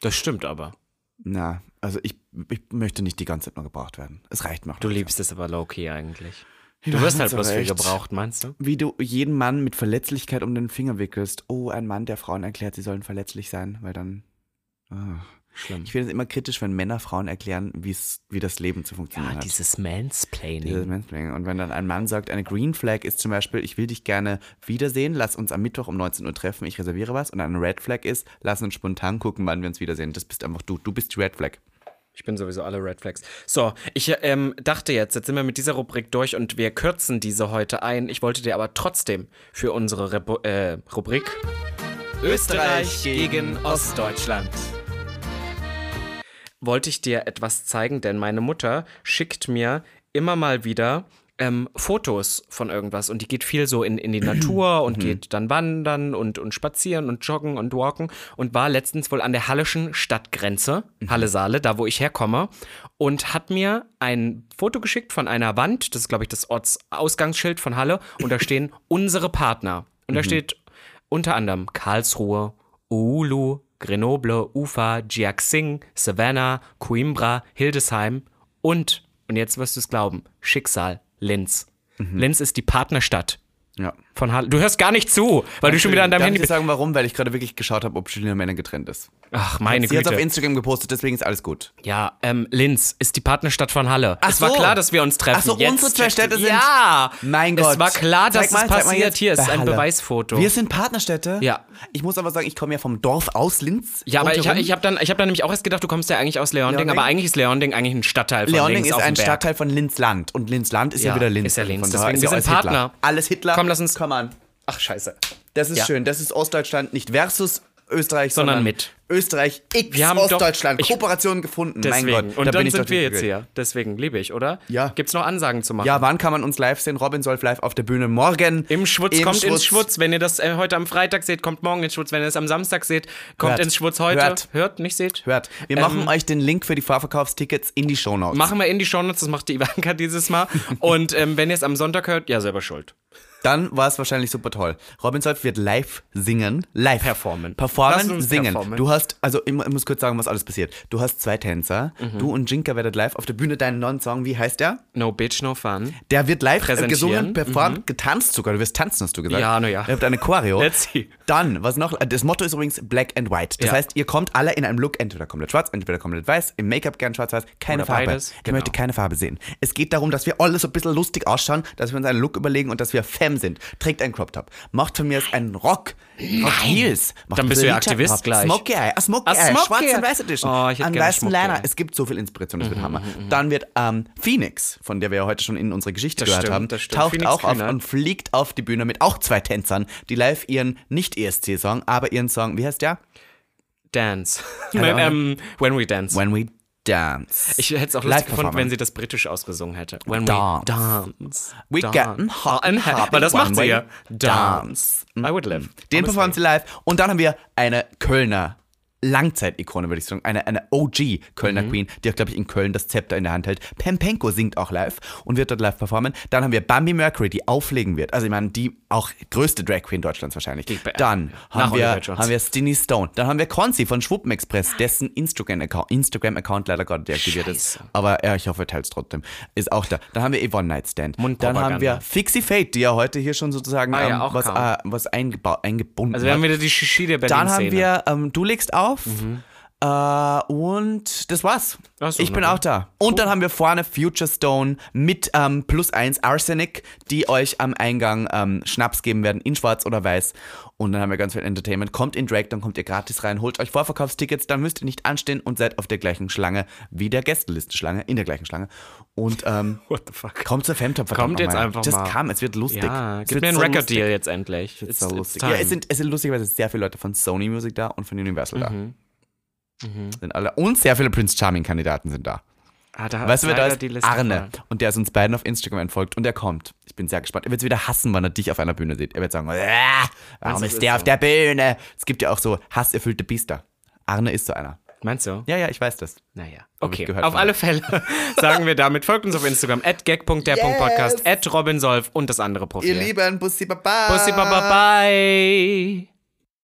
Das stimmt aber. Na, also ich, ich möchte nicht die ganze Zeit nur gebraucht werden. Es reicht mir. Du liebst es aber low-key eigentlich. Ja, Du wirst halt bloß viel gebraucht, meinst du? Wie du jeden Mann mit Verletzlichkeit um den Finger wickelst. Oh, ein Mann, der Frauen erklärt, sie sollen verletzlich sein, weil dann. Ah. Schlimm. Ich finde es immer kritisch, wenn Männer Frauen erklären, wie das Leben zu funktionieren Ja, hat. dieses Mansplaining. Dieses Mansplaining. Und wenn dann ein Mann sagt, eine Green Flag ist zum Beispiel, ich will dich gerne wiedersehen, lass uns am Mittwoch um 19 Uhr treffen, ich reserviere was. Und eine Red Flag ist, lass uns spontan gucken, wann wir uns wiedersehen. Das bist einfach du. Du bist die Red Flag. Ich bin sowieso alle Red Flags. So, ich ähm, dachte jetzt, jetzt sind wir mit dieser Rubrik durch und wir kürzen diese heute ein. Ich wollte dir aber trotzdem für unsere Rebu äh, Rubrik Österreich gegen Ostdeutschland wollte ich dir etwas zeigen, denn meine Mutter schickt mir immer mal wieder ähm, Fotos von irgendwas und die geht viel so in, in die Natur und geht dann wandern und, und spazieren und joggen und walken und war letztens wohl an der Hallischen Stadtgrenze, Halle Saale, da wo ich herkomme und hat mir ein Foto geschickt von einer Wand, das ist glaube ich das Ortsausgangsschild von Halle und da stehen unsere Partner. Und da steht unter anderem Karlsruhe, Oulu, Grenoble, Ufa, Jiaxing, Savannah, Coimbra, Hildesheim und, und jetzt wirst du es glauben, Schicksal, Linz. Linz ist die Partnerstadt Ja. von Halle. Du hörst gar nicht zu, weil du schon wieder an deinem Darf Handy ich dir bist. sagen, warum? Weil ich gerade wirklich geschaut habe, ob Julina Männer getrennt ist. Ach, meine Sie hat es auf Güte. Instagram gepostet, deswegen ist alles gut. Ja, ähm, Linz ist die Partnerstadt von Halle. Ach es war so. klar, dass wir uns treffen. Ach so, Jetzt unsere zwei Städte sind- Ja! Mein Gott. Es war klar, dass mal, es passiert. Hier ist ein Halle. Beweisfoto. Wir sind Partnerstädte? Ja. Ich muss aber sagen, ich komme ja vom Dorf aus Linz. ja, aber ich, ich habe dann, ich hab dann nämlich auch erst gedacht, du kommst ja eigentlich aus Leonding, Leonding? aber eigentlich ist Leonding eigentlich ein Stadtteil von Leonding links ist auf ein. Stadtteil von Linz-Land. Und Linz-Land ist ja, Ja, wieder Linz. ist ja Linz. Deswegen, ist wir sind Hitler. Partner. Alles Hitler. Komm, lass uns- Komm an. Ach, scheiße. Das ist Ja. schön. Das ist Ostdeutschland nicht versus Österreich, Sondern sondern, mit. Österreich x Wir haben doch- Ostdeutschland. ich- Kooperation gefunden. Deswegen. Mein Gott. Und da dann sind doch wir jetzt hier. Deswegen liebe ich, oder? Ja. Gibt's noch Ansagen zu machen? Ja, wann kann man uns live sehen? Robin Solf live auf der Bühne morgen. Im Schwutz, Im kommt ins Schwutz. Wenn ihr das äh, heute am Freitag seht, kommt morgen ins Schwutz. Wenn ihr es am Samstag seht, kommt Hört. ins Schwutz heute. Hört. Hört, nicht seht? Hört. Wir Ähm, machen euch den Link für die Vorverkaufstickets in die Shownotes. Machen wir in die Shownotes, das macht die Ivanka dieses Mal. Und ähm, wenn ihr es am Sonntag hört, ja, selber schuld. Dann war es wahrscheinlich super toll. Robin Solf wird live singen. Live. Performen. Performen, singen. performen. Du hast, also ich, mu- ich muss kurz sagen, was alles passiert. Du hast zwei Tänzer. Mhm. Du und Jinka werdet live auf der Bühne deinen neuen Song, wie heißt der? No bitch, no fun. Der wird live gesungen, performt, getanzt sogar. Du wirst tanzen, hast du gesagt. Ja, na ja. Ihr habt eine Choreo. Let's see. Dann, was noch? Das Motto ist übrigens Black and White. Das Ja. heißt, ihr kommt alle in einem Look, entweder komplett schwarz, entweder komplett weiß, im Make-up gern schwarz-weiß, keine Oder Farbe. beides, Ich genau. möchte keine Farbe sehen. Es geht darum, dass wir alle so ein bisschen lustig ausschauen, dass wir uns einen Look überlegen und dass wir Femme sind. Trägt einen Crop Top. Macht von mir aus einen Rock. Rock Heels. Macht Dann bist du ja Aktivist drauf. gleich. Smoky Eye. A Smoky A Eye. Smoky Schwarz und Weiß Edition. Oh, ich An weißen Liner. Es gibt so viel Inspiration, das wird Hammer. Dann wird ähm, Phoenix, von der wir ja heute schon in unserer Geschichte Das gehört stimmt, haben, taucht Phoenix auch auf Kühner. und fliegt auf die Bühne mit auch zwei Tänzern, die live ihren Nicht-ESC-Song, aber ihren Song, wie heißt der? Dance. Keine Ahnung. ähm, when we dance. When We Dance. ich hätte es auch Live lustig gefunden, performen. wenn sie das britisch ausgesungen hätte. When Dance. we dance. We getting hot and happy Weil das macht sie we ja. dance. I would live. Den performt sie live. Und dann haben wir eine Kölner Langzeit-Ikone, würde ich sagen. Eine, eine OG Kölner Mhm. Queen, die auch, glaube ich, in Köln das Zepter in der Hand hält. Pempenko singt auch live und wird dort live performen. Dann haben wir Bambi Mercury, die auflegen wird. Also, ich meine, die auch größte Drag Queen Deutschlands wahrscheinlich. Dann haben wir, haben wir Stinny Stone. Dann haben wir Konzi von Schwuppen Express, dessen Instagram-Account Instagram -Account leider gerade deaktiviert ist. Scheiße. Aber ja, ich hoffe, er teilt es trotzdem. Ist auch da. Dann haben wir Yvonne Nightstand. Dann haben wir Fixie Fate, die ja heute hier schon sozusagen Ah ja, ähm, was, äh, was eingebunden Also wir haben hat. wieder die Shishi der berlin Dann haben wir, ähm, du legst auf. Mhm. Äh, und das war's. So, ich bin auch da. Und dann haben wir vorne Future Stone mit ähm, plus eins Arsenic, die euch am Eingang ähm, Schnaps geben werden, in schwarz oder weiß. Und dann haben wir ganz viel Entertainment. Kommt in Drag, dann kommt ihr gratis rein, holt euch Vorverkaufstickets, dann müsst ihr nicht anstehen und seid auf der gleichen Schlange wie der Gästelistenschlange, in der gleichen Schlange. Und ähm, What the fuck? kommt zur Femtop. Kommt jetzt einfach Just mal. come, es wird lustig. Ja, Es gib wird mir einen so Record-Deal jetzt endlich. It's, So lustig. Ja, es sind, es sind lustigerweise sehr viele Leute von Sony Music da und von Universal da. Mhm. Sind alle, und sehr viele Prince Charming-Kandidaten sind da. ah, da Weißt du, wer da ist? Arne. voll. Und der ist uns beiden auf Instagram entfolgt und der kommt. Ich bin sehr gespannt. Er wird es wieder hassen, wann er dich auf einer Bühne sieht. Er wird sagen, "Äh, warum ist der so? auf der Bühne? Es gibt ja auch so hasserfüllte Biester. Arne ist so einer. Meinst du? Ja, ja, ich weiß das. Naja. Okay, gehört auf von alle Fälle sagen wir damit, folgt uns auf Instagram, at gag.der.podcast, at robinsolf und das andere Profil. Lieben, Bussi Baba. Bussi, baba, bye.